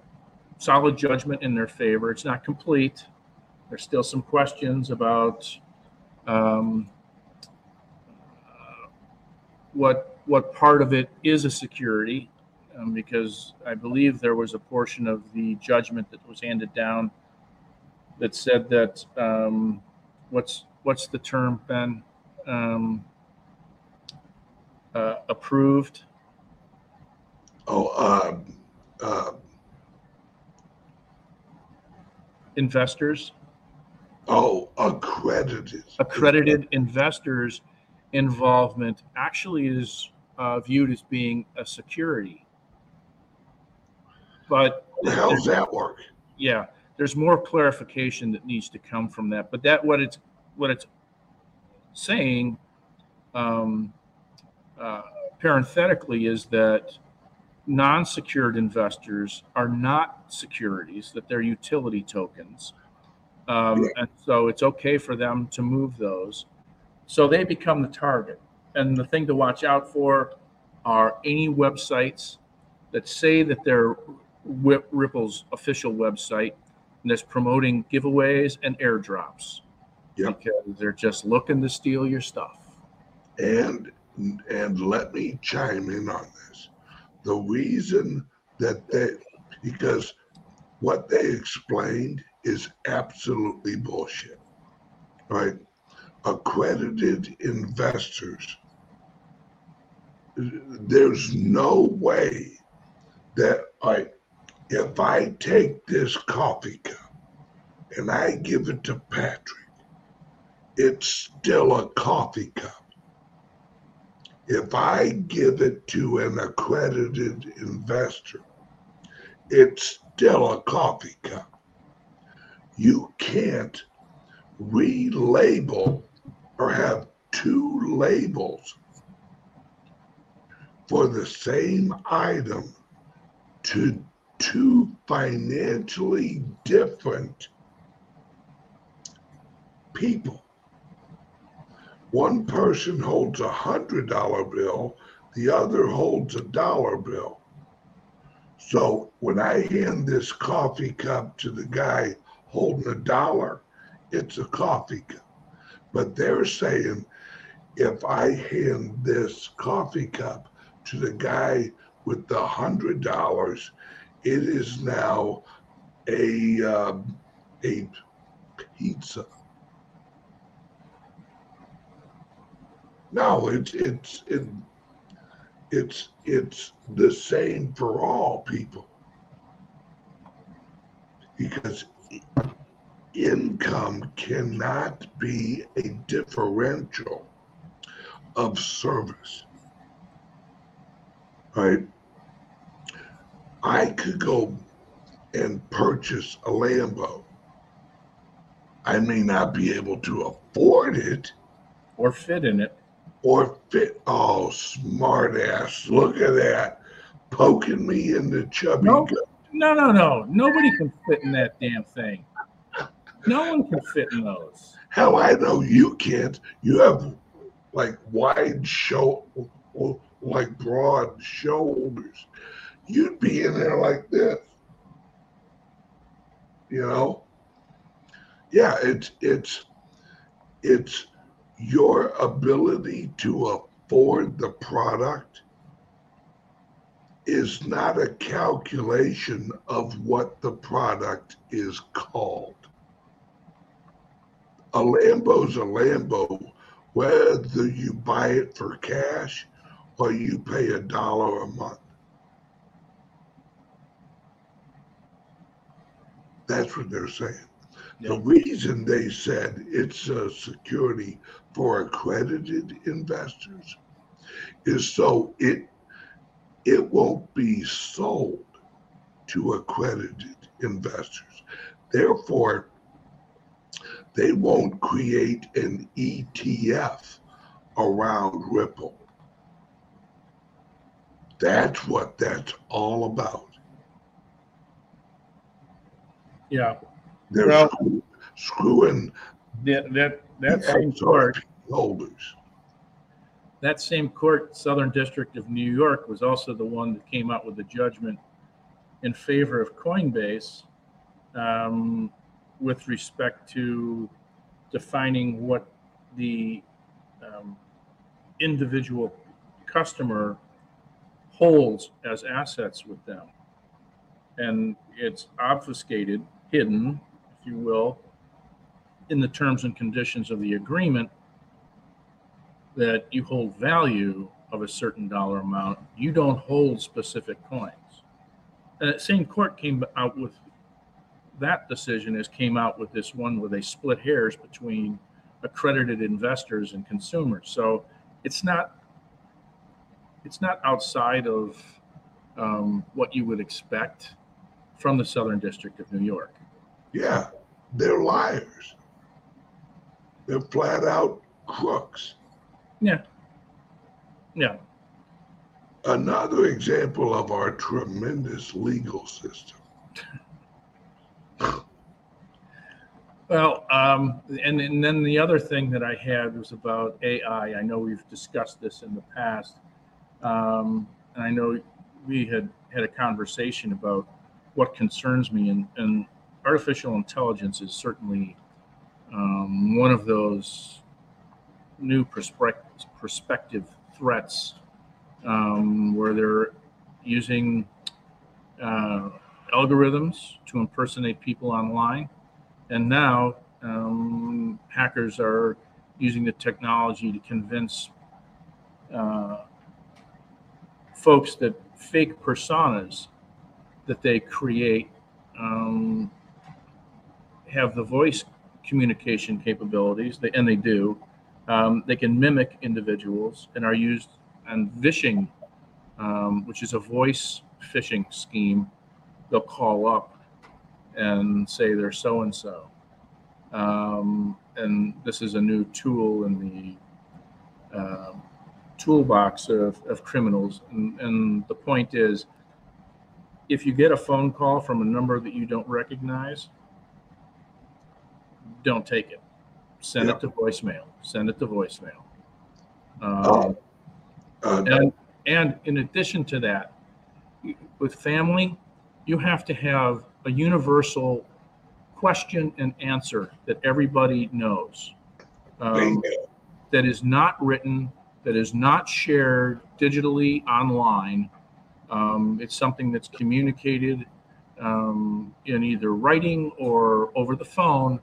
solid judgment in their favor. It's not complete. There's still some questions about um, uh, what what part of it is a security, um, because I believe there was a portion of the judgment that was handed down that said that um, what's what's the term, Ben? Um, uh, approved.
Oh, uh, uh,
investors,
oh, accredited.
accredited investors' involvement actually is uh, viewed as being a security. But
how does that work?
yeah, there's more clarification that needs to come from that. But that what it's what it's saying, um, uh, parenthetically, is that non-secured investors are not securities; that they're utility tokens, um, and so it's okay for them to move those. So they become the target. And the thing to watch out for are any websites that say that they're Whip Ripple's official website and that's promoting giveaways and airdrops.
Yep.
Because they're just looking to steal your stuff.
And and let me chime in on this. The reason that they because what they explained is absolutely bullshit. Right? Accredited investors. There's no way that I if I take this coffee cup and I give it to Patrick, it's still a coffee cup. If I give it to an accredited investor, it's still a coffee cup. You can't relabel or have two labels for the same item to two financially different people. One person holds a hundred dollar bill, the other holds a dollar bill. So when I hand this coffee cup to the guy holding a dollar, it's a coffee cup. But they're saying if I hand this coffee cup to the guy with the hundred dollars, it is now a um, a pizza. No, it's it's it, it's it's the same for all people because income cannot be a differential of service. Right? I could go and purchase a Lambo. I may not be able to afford it
or fit in it.
or fit. Oh, smart ass. Look at that. Poking me in the chubby
No.
gut.
No, no, no. Nobody can fit in that damn thing. No one can fit in those.
Hell, I know you can't. You have like wide show, like broad shoulders. You'd be in there like this. You know? Yeah, it's it's it's your ability to afford the product is not a calculation of what the product is called a Lambo's a Lambo, whether you buy it for cash or you pay a dollar a month. That's what they're saying. The reason they said it's a security for accredited investors is so it it won't be sold to accredited investors. Therefore, they won't create an ETF around Ripple. That's what that's all about.
Yeah.
They're
Well-
screw- screwing
That that that
the
same court,
holders.
that same court, Southern District of New York, was also the one that came out with the judgment in favor of Coinbase um, with respect to defining what the um, individual customer holds as assets with them. And it's obfuscated, hidden, if you will, in the terms and conditions of the agreement that you hold value of a certain dollar amount. You don't hold specific coins. And that same court came out with that decision as came out with this one where they split hairs between accredited investors and consumers. So it's not it's not outside of um, what you would expect from the Southern District of New York.
Yeah, they're liars. They're flat out crooks.
Yeah. Yeah.
Another example of our tremendous legal system.
Well, um, and, and then the other thing that I had was about AI. I know we've discussed this in the past. Um, and I know we had had a conversation about what concerns me, and, and artificial intelligence is certainly um, one of those new perspective, perspective threats um, where they're using uh, algorithms to impersonate people online. And now um, hackers are using the technology to convince uh, folks that fake personas that they create um, have the voice communication capabilities, they, and they do. Um, they can mimic individuals and are used on vishing, um, which is a voice phishing scheme. They'll call up and say they're so and so. And this is a new tool in the um, toolbox of, of criminals. And, and the point is if you get a phone call from a number that you don't recognize, don't take it. Send
Yeah.
it to voicemail. Send it to voicemail. Um,
Oh. Uh,
and and in addition to that, with family, you have to have a universal question and answer that everybody knows. Um, that is not written, that is not shared digitally online. Um, it's something that's communicated um, in either writing or over the phone,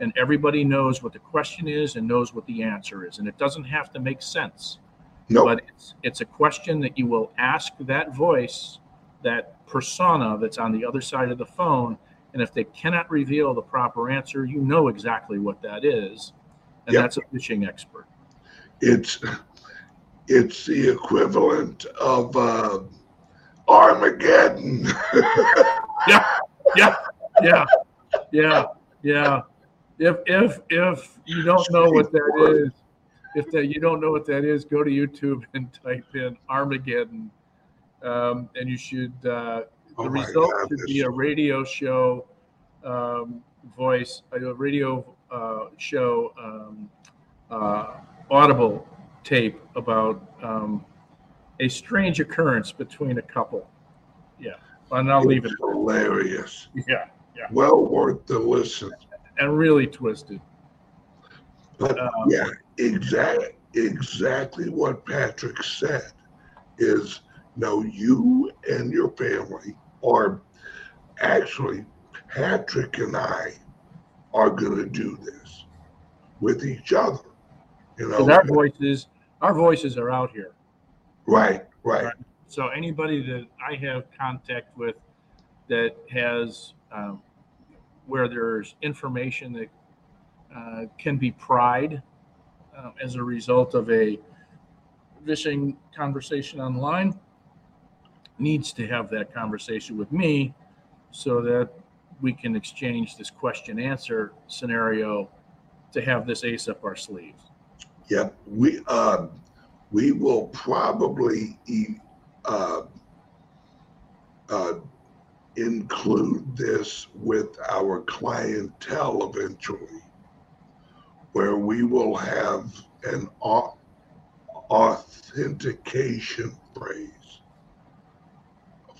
and everybody knows what the question is and knows what the answer is. And it doesn't have to make sense,
Nope.
but it's, it's a question that you will ask that voice, that persona that's on the other side of the phone, And if they cannot reveal the proper answer, you know exactly what that is. And
Yep.
that's a fishing expert.
It's it's the equivalent of uh, Armageddon.
Yeah, yeah, yeah, yeah, yeah. If if if you don't know what that is, if that you don't know what that is, go to YouTube and type in Armageddon, um, and you should. Uh,
Oh
the
my
result
God,
should be a radio show um, voice, a radio uh, show, um, uh, audible tape about um, a strange occurrence between a couple. Yeah, and I'll leave it.
Hilarious.
Yeah, yeah.
Well worth the listen.
and really twisted.
But
Um,
yeah, exactly exactly what Patrick said is no, you and your family, or actually Patrick and I are gonna do this with each other. You know,
our voices, our voices are out here.
right, right.
So anybody that I have contact with that has um, where there's information that uh, can be pried um, as a result of a phishing conversation online needs to have that conversation with me so that we can exchange this question answer scenario to have this ace up our sleeves.
Yep. We uh, we will probably uh, uh, include this with our clientele eventually, where we will have an au- authentication phrase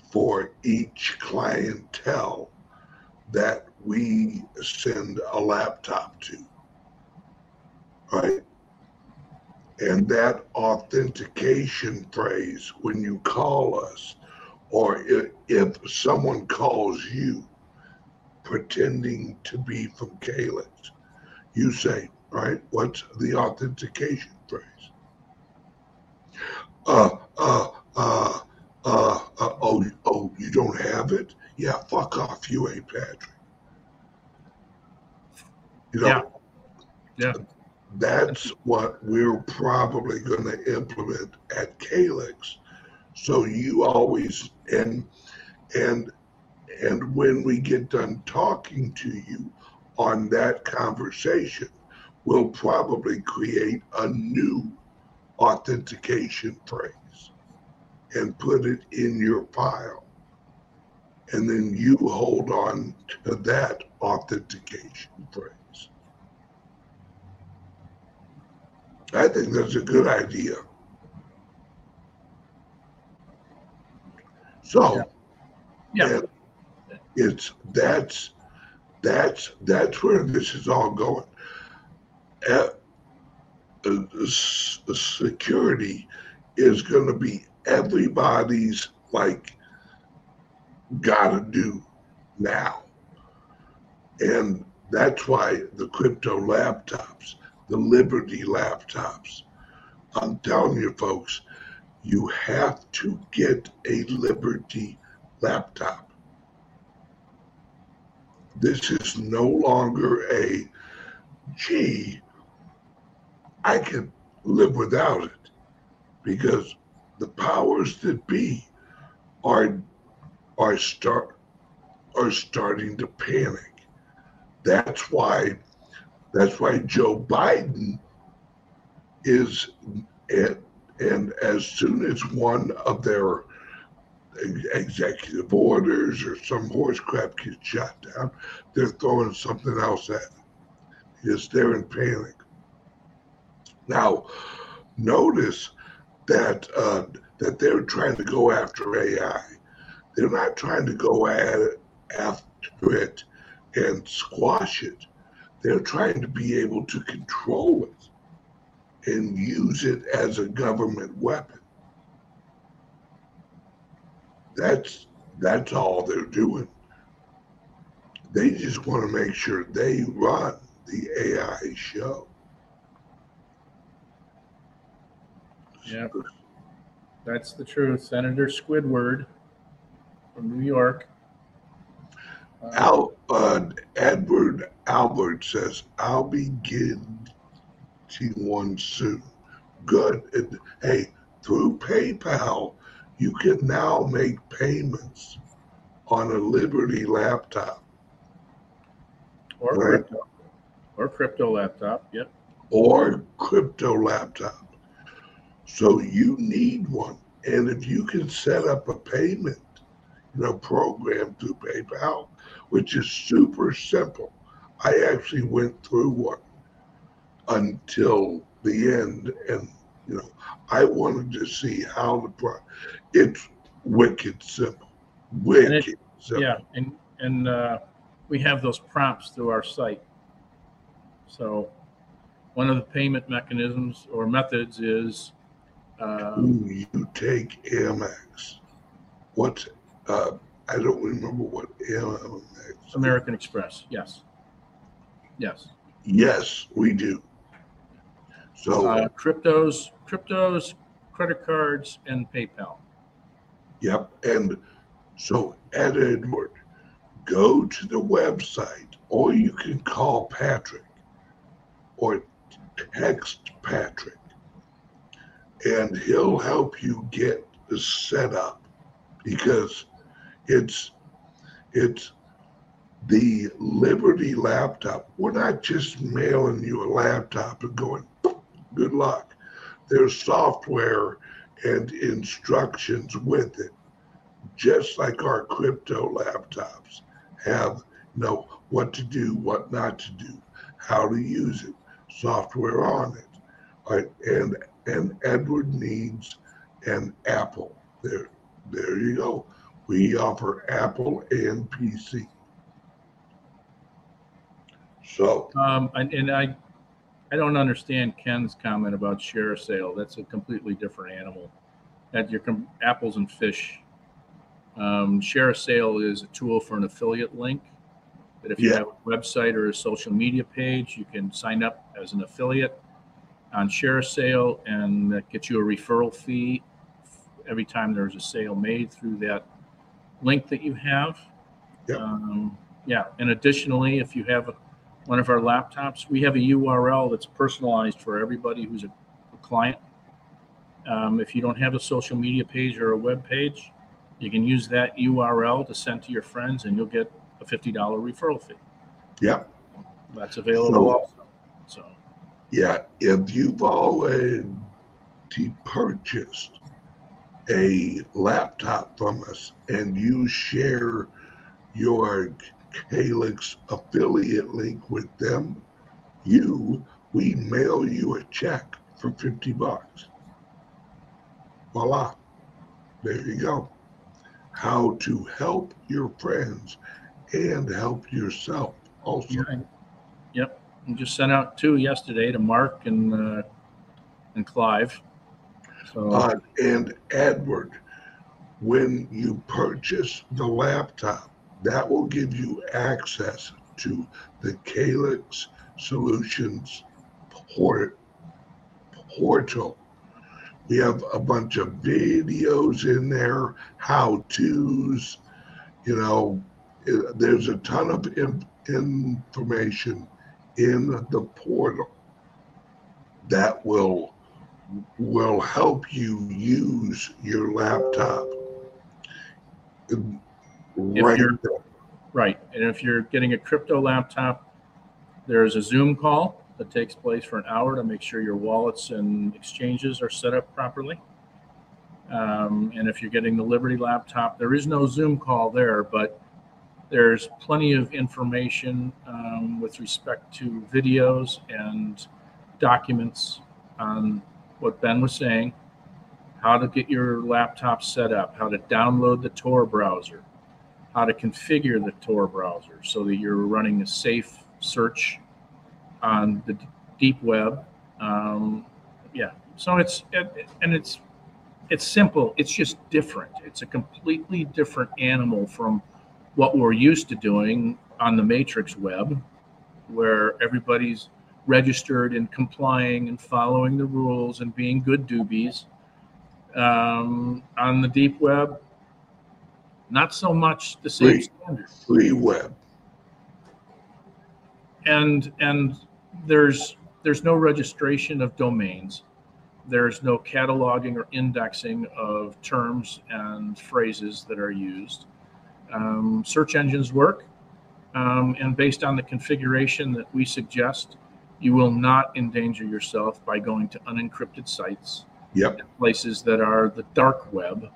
for each clientele that we send a laptop to. Right? And that authentication phrase, when you call us, or if, if someone calls you pretending to be from Calix, you say, right, what's the authentication phrase? Uh, uh, uh, uh, uh, oh, oh, you don't have it? Yeah, fuck off, you ain't Patrick. You know,
Yeah. Yeah.
That's what we're probably going to implement at Calix. So you always and and and when we get done talking to you on that conversation, we'll probably create a new authentication phrase and put it in your file. And then you hold on to that authentication phrase. I think that's a good idea. So,
Yeah.
and it's that's that's that's where this is all going. Uh, uh, security is going to be everybody's like gotta do now, and that's why the crypto laptops the Liberty laptops. I'm telling you, folks, you have to get a Liberty laptop. This is no longer a, gee, I can live without it because the powers that be are are start are starting to panic. That's why that's why Joe Biden is, and, and as soon as one of their executive orders or some horse crap gets shot down, they're throwing something else at it because they're in panic. Now, notice that uh, that they're trying to go after AI. They're not trying to go at it, after it and squash it they're trying to be able to control it and use it as a government weapon. That's that's all they're doing. They just want to make sure they run the AI show.
Yeah. That's the truth. Senator Squidward from New York.
Al, Uh, Edward Albert says, I'll begin to one soon. Good. And, hey, through PayPal, you can now make payments on a Liberty laptop
Or
Right.
crypto. Or crypto laptop. Yep.
or crypto laptop. So you need one. And if you can set up a payment, you know, program through PayPal, which is super simple. I actually went through one until the end and you know, I wanted to see how the pro it's wicked simple. Wicked simple.
Yeah. And and uh, we have those prompts through our site. So one of the payment mechanisms or methods is um,
Ooh, you take Amex. What's uh I don't remember what
American Express. Yes. Yes.
Yes, we do. So
Uh, cryptos, cryptos, credit cards, and PayPal.
Yep. And so, Ed Edward, go to the website, or you can call Patrick or text Patrick, and he'll help you get the setup because it's it's the Liberty laptop. We're not just mailing you a laptop and going, good luck. There's software and instructions with it, just like our crypto laptops have you know what to do, what not to do, how to use it, software on it. Right, and and Edward needs an Apple. There, there you go. We offer Apple and PC. So
Um, and, and I, I don't understand Ken's comment about share sale. That's a completely different animal. That your com- apples and fish. Um, share sale is a tool for an affiliate link. That if you have a website or a social media page, you can sign up as an affiliate on share sale, and that gets you a referral fee every time there's a sale made through that link that you have.
Yep.
Um, yeah, and additionally, if you have a one of our laptops, we have a URL that's personalized for everybody who's a, a client. Um, if you don't have a social media page or a web page, you can use that URL to send to your friends, and you'll get a fifty dollar referral fee.
yeah,
That's available
So-
also. So
Yeah, if you've already purchased a laptop from us and you share your Calix affiliate link with them, you we mail you a check for 50 bucks. Voila. There you go. How to help your friends and help yourself also.
yeah, yep. We just sent out two yesterday to Mark and uh, and Clive.
Uh, and Edward, when you purchase the laptop, that will give you access to the Calix Solutions port, portal. We have a bunch of videos in there, how to's, you know, eh, there's a ton of in, information in the portal that will will help you use your laptop. Right.
you're- Right. And if you're getting a crypto laptop, there's a Zoom call that takes place for an hour to make sure your wallets and exchanges are set up properly. Um, and if you're getting the Liberty laptop, there is no Zoom call there, but there's plenty of information um, with respect to videos and documents on what Ben was saying, how to get your laptop set up, how to download the Tor browser, how to configure the Tor browser so that you're running a safe search on the deep web. Um, yeah, so it's it, and it's it's simple. It's just different. It's a completely different animal from what we're used to doing on the matrix web, where everybody's registered and complying and following the rules and being good doobies. Um, on the deep web, not so much the same
Free.
standard.
Free web.
and and there's there's no registration of domains. There's no cataloging or indexing of terms and phrases that are used. Um, search engines work, um, and based on the configuration that we suggest, you will not endanger yourself by going to unencrypted sites,
Yep.
places that are the dark web.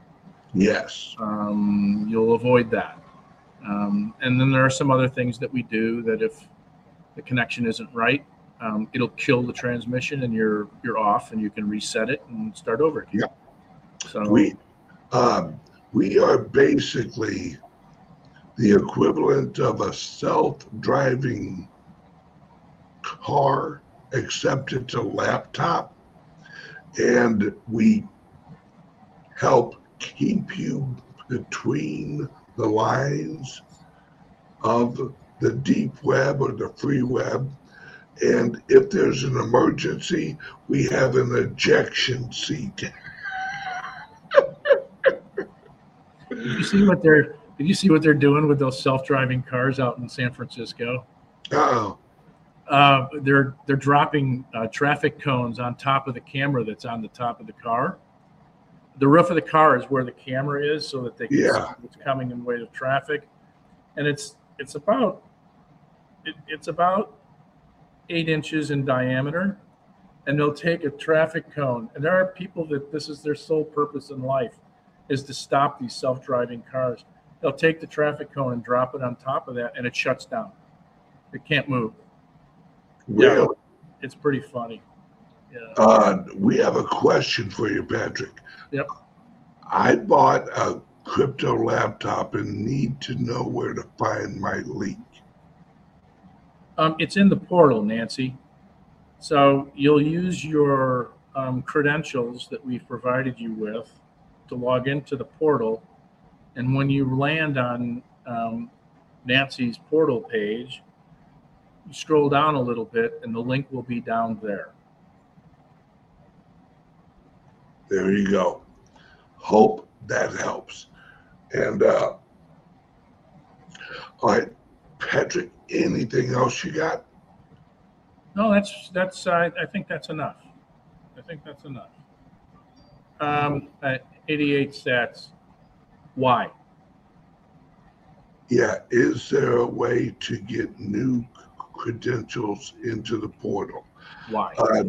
Yes.
Um, you'll avoid that. Um, and then there are some other things that we do that if the connection isn't right, um, it'll kill the transmission and you're you're off and you can reset it and start over again.
Yep.
So
We um, we are basically the equivalent of a self-driving car, except it's a laptop, and we help keep you between the lines of the deep web or the free web. And if there's an emergency, we have an ejection seat.
did you see what they're did you see what they're doing with those self-driving cars out in San Francisco?
Oh,
Uh, they're they're dropping uh, traffic cones on top of the camera that's on the top of the car. The roof of the car is where the camera is, so that they can
Yeah.
see what's coming in way of traffic, and it's it's about it, it's about eight inches in diameter, and they'll take a traffic cone, and there are people that this is their sole purpose in life is to stop these self-driving cars. They'll take the traffic cone and drop it on top of that, and it shuts down. It can't move. Yeah. It's pretty funny. Yeah.
Uh, we have a question for you, Patrick.
Yep.
I bought a crypto laptop and need to know where to find my link.
Um, it's in the portal, Nancy. So you'll use your um, credentials that we've provided you with to log into the portal. And when you land on um, Nancy's portal page, scroll down a little bit and the link will be down there.
There you go. Hope that helps. And uh, all right, Patrick, anything else you got?
No, that's that's. I, I think that's enough. I think that's enough. Um, uh, 88sats. Why?
Yeah, is there a way to get new credentials into the portal?
Why?
Uh,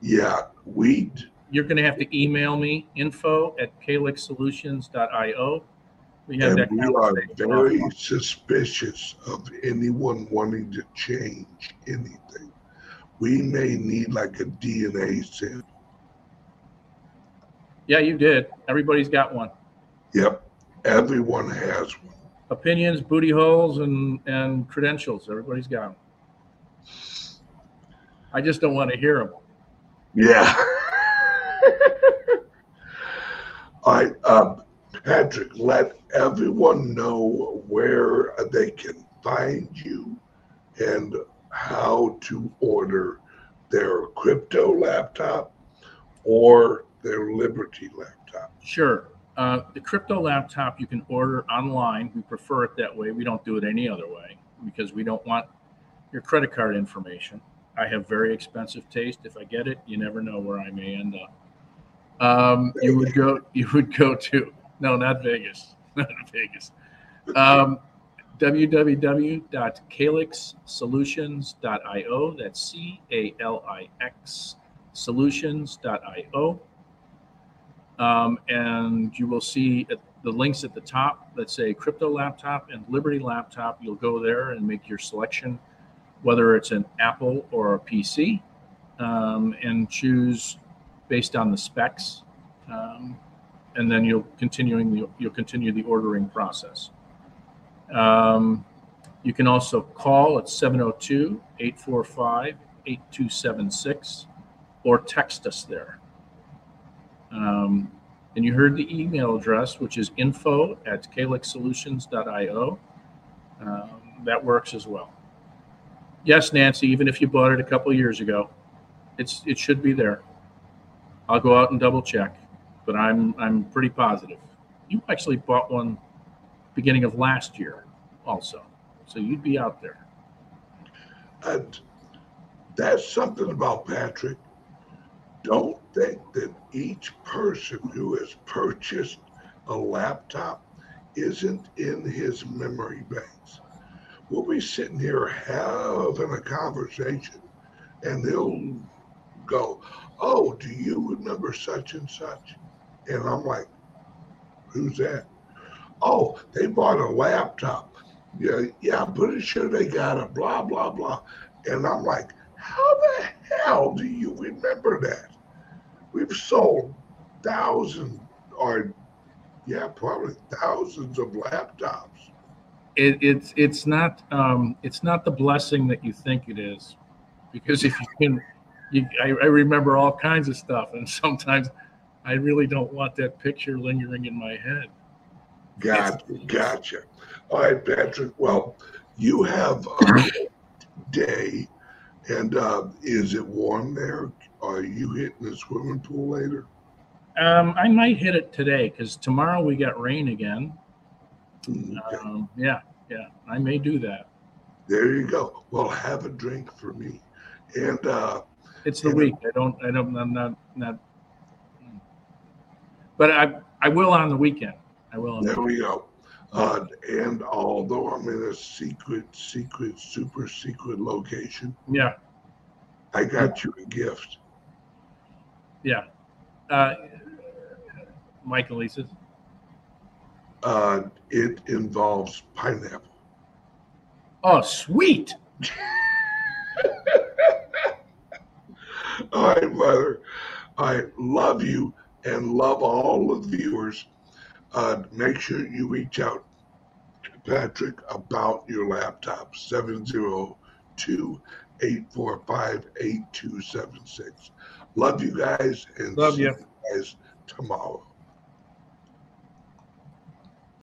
yeah, we
You're going to have to email me info at calixsolutions.io. We had
and
that
we are very suspicious of anyone wanting to change anything. We may need like a DNA sample.
Yeah, you did. Everybody's got one.
Yep, everyone has one.
Opinions, booty holes, and and credentials. Everybody's got them. I just don't want to hear them.
Yeah. All right, um, Patrick, let everyone know where they can find you and how to order their crypto laptop or their Liberty laptop.
Sure. Uh, the crypto laptop you can order online. We prefer it that way. We don't do it any other way because we don't want your credit card information. I have very expensive taste. If I get it, you never know where I may end up. Um, you would go. You would go to no, not Vegas, not Vegas. Um, www.calixsolutions.io. That's C A L I X solutions.io. Um, and you will see the links at the top that say crypto laptop and Liberty laptop. You'll go there and make your selection, whether it's an Apple or a PC, um, and choose based on the specs. Um, and then you'll continuing the, you'll continue the ordering process. Um, you can also call at 702 845 8276 or text us there. Um, and you heard the email address, which is info at calixsolutions.io. Um, that works as well. Yes, Nancy, even if you bought it a couple years ago, it's it should be there. I'll go out and double check, but I'm I'm pretty positive. You actually bought one beginning of last year, also, so you'd be out there.
And that's something about Patrick. Don't think that each person who has purchased a laptop isn't in his memory banks. We'll be sitting here having a conversation, and they'll go, Oh, do you remember such and such? And I'm like, Who's that? Oh, they bought a laptop. Yeah, yeah, I'm pretty sure they got a blah, blah, blah. And I'm like, How the hell do you remember that? We've sold thousands or yeah, probably thousands of laptops.
It, it's it's not um, it's not the blessing that you think it is, because if you can, you, I, I remember all kinds of stuff, and sometimes I really don't want that picture lingering in my head.
Gotcha, gotcha. All right, Patrick. Well, you have a day, and uh, is it warm there? Are you hitting the swimming pool later?
Um, I might hit it today because tomorrow we got rain again. Um, yeah, yeah, I may do that.
There you go. Well, have a drink for me, and uh,
It's the
Yeah.
week. I don't. I don't. I'm not. Not. But I. I will on the weekend. I will. On the,
there we go. Uh, and although I'm in a secret, secret, super secret location,
yeah.
I got you a gift.
Yeah. Uh, Michael Lisa's.
Uh, it involves pineapple.
Oh, sweet.
All right, brother. I love you and love all the viewers. Uh, make sure you reach out to Patrick about your laptop, 702 845 8276. Love you guys and
Love
see
you.
you guys tomorrow.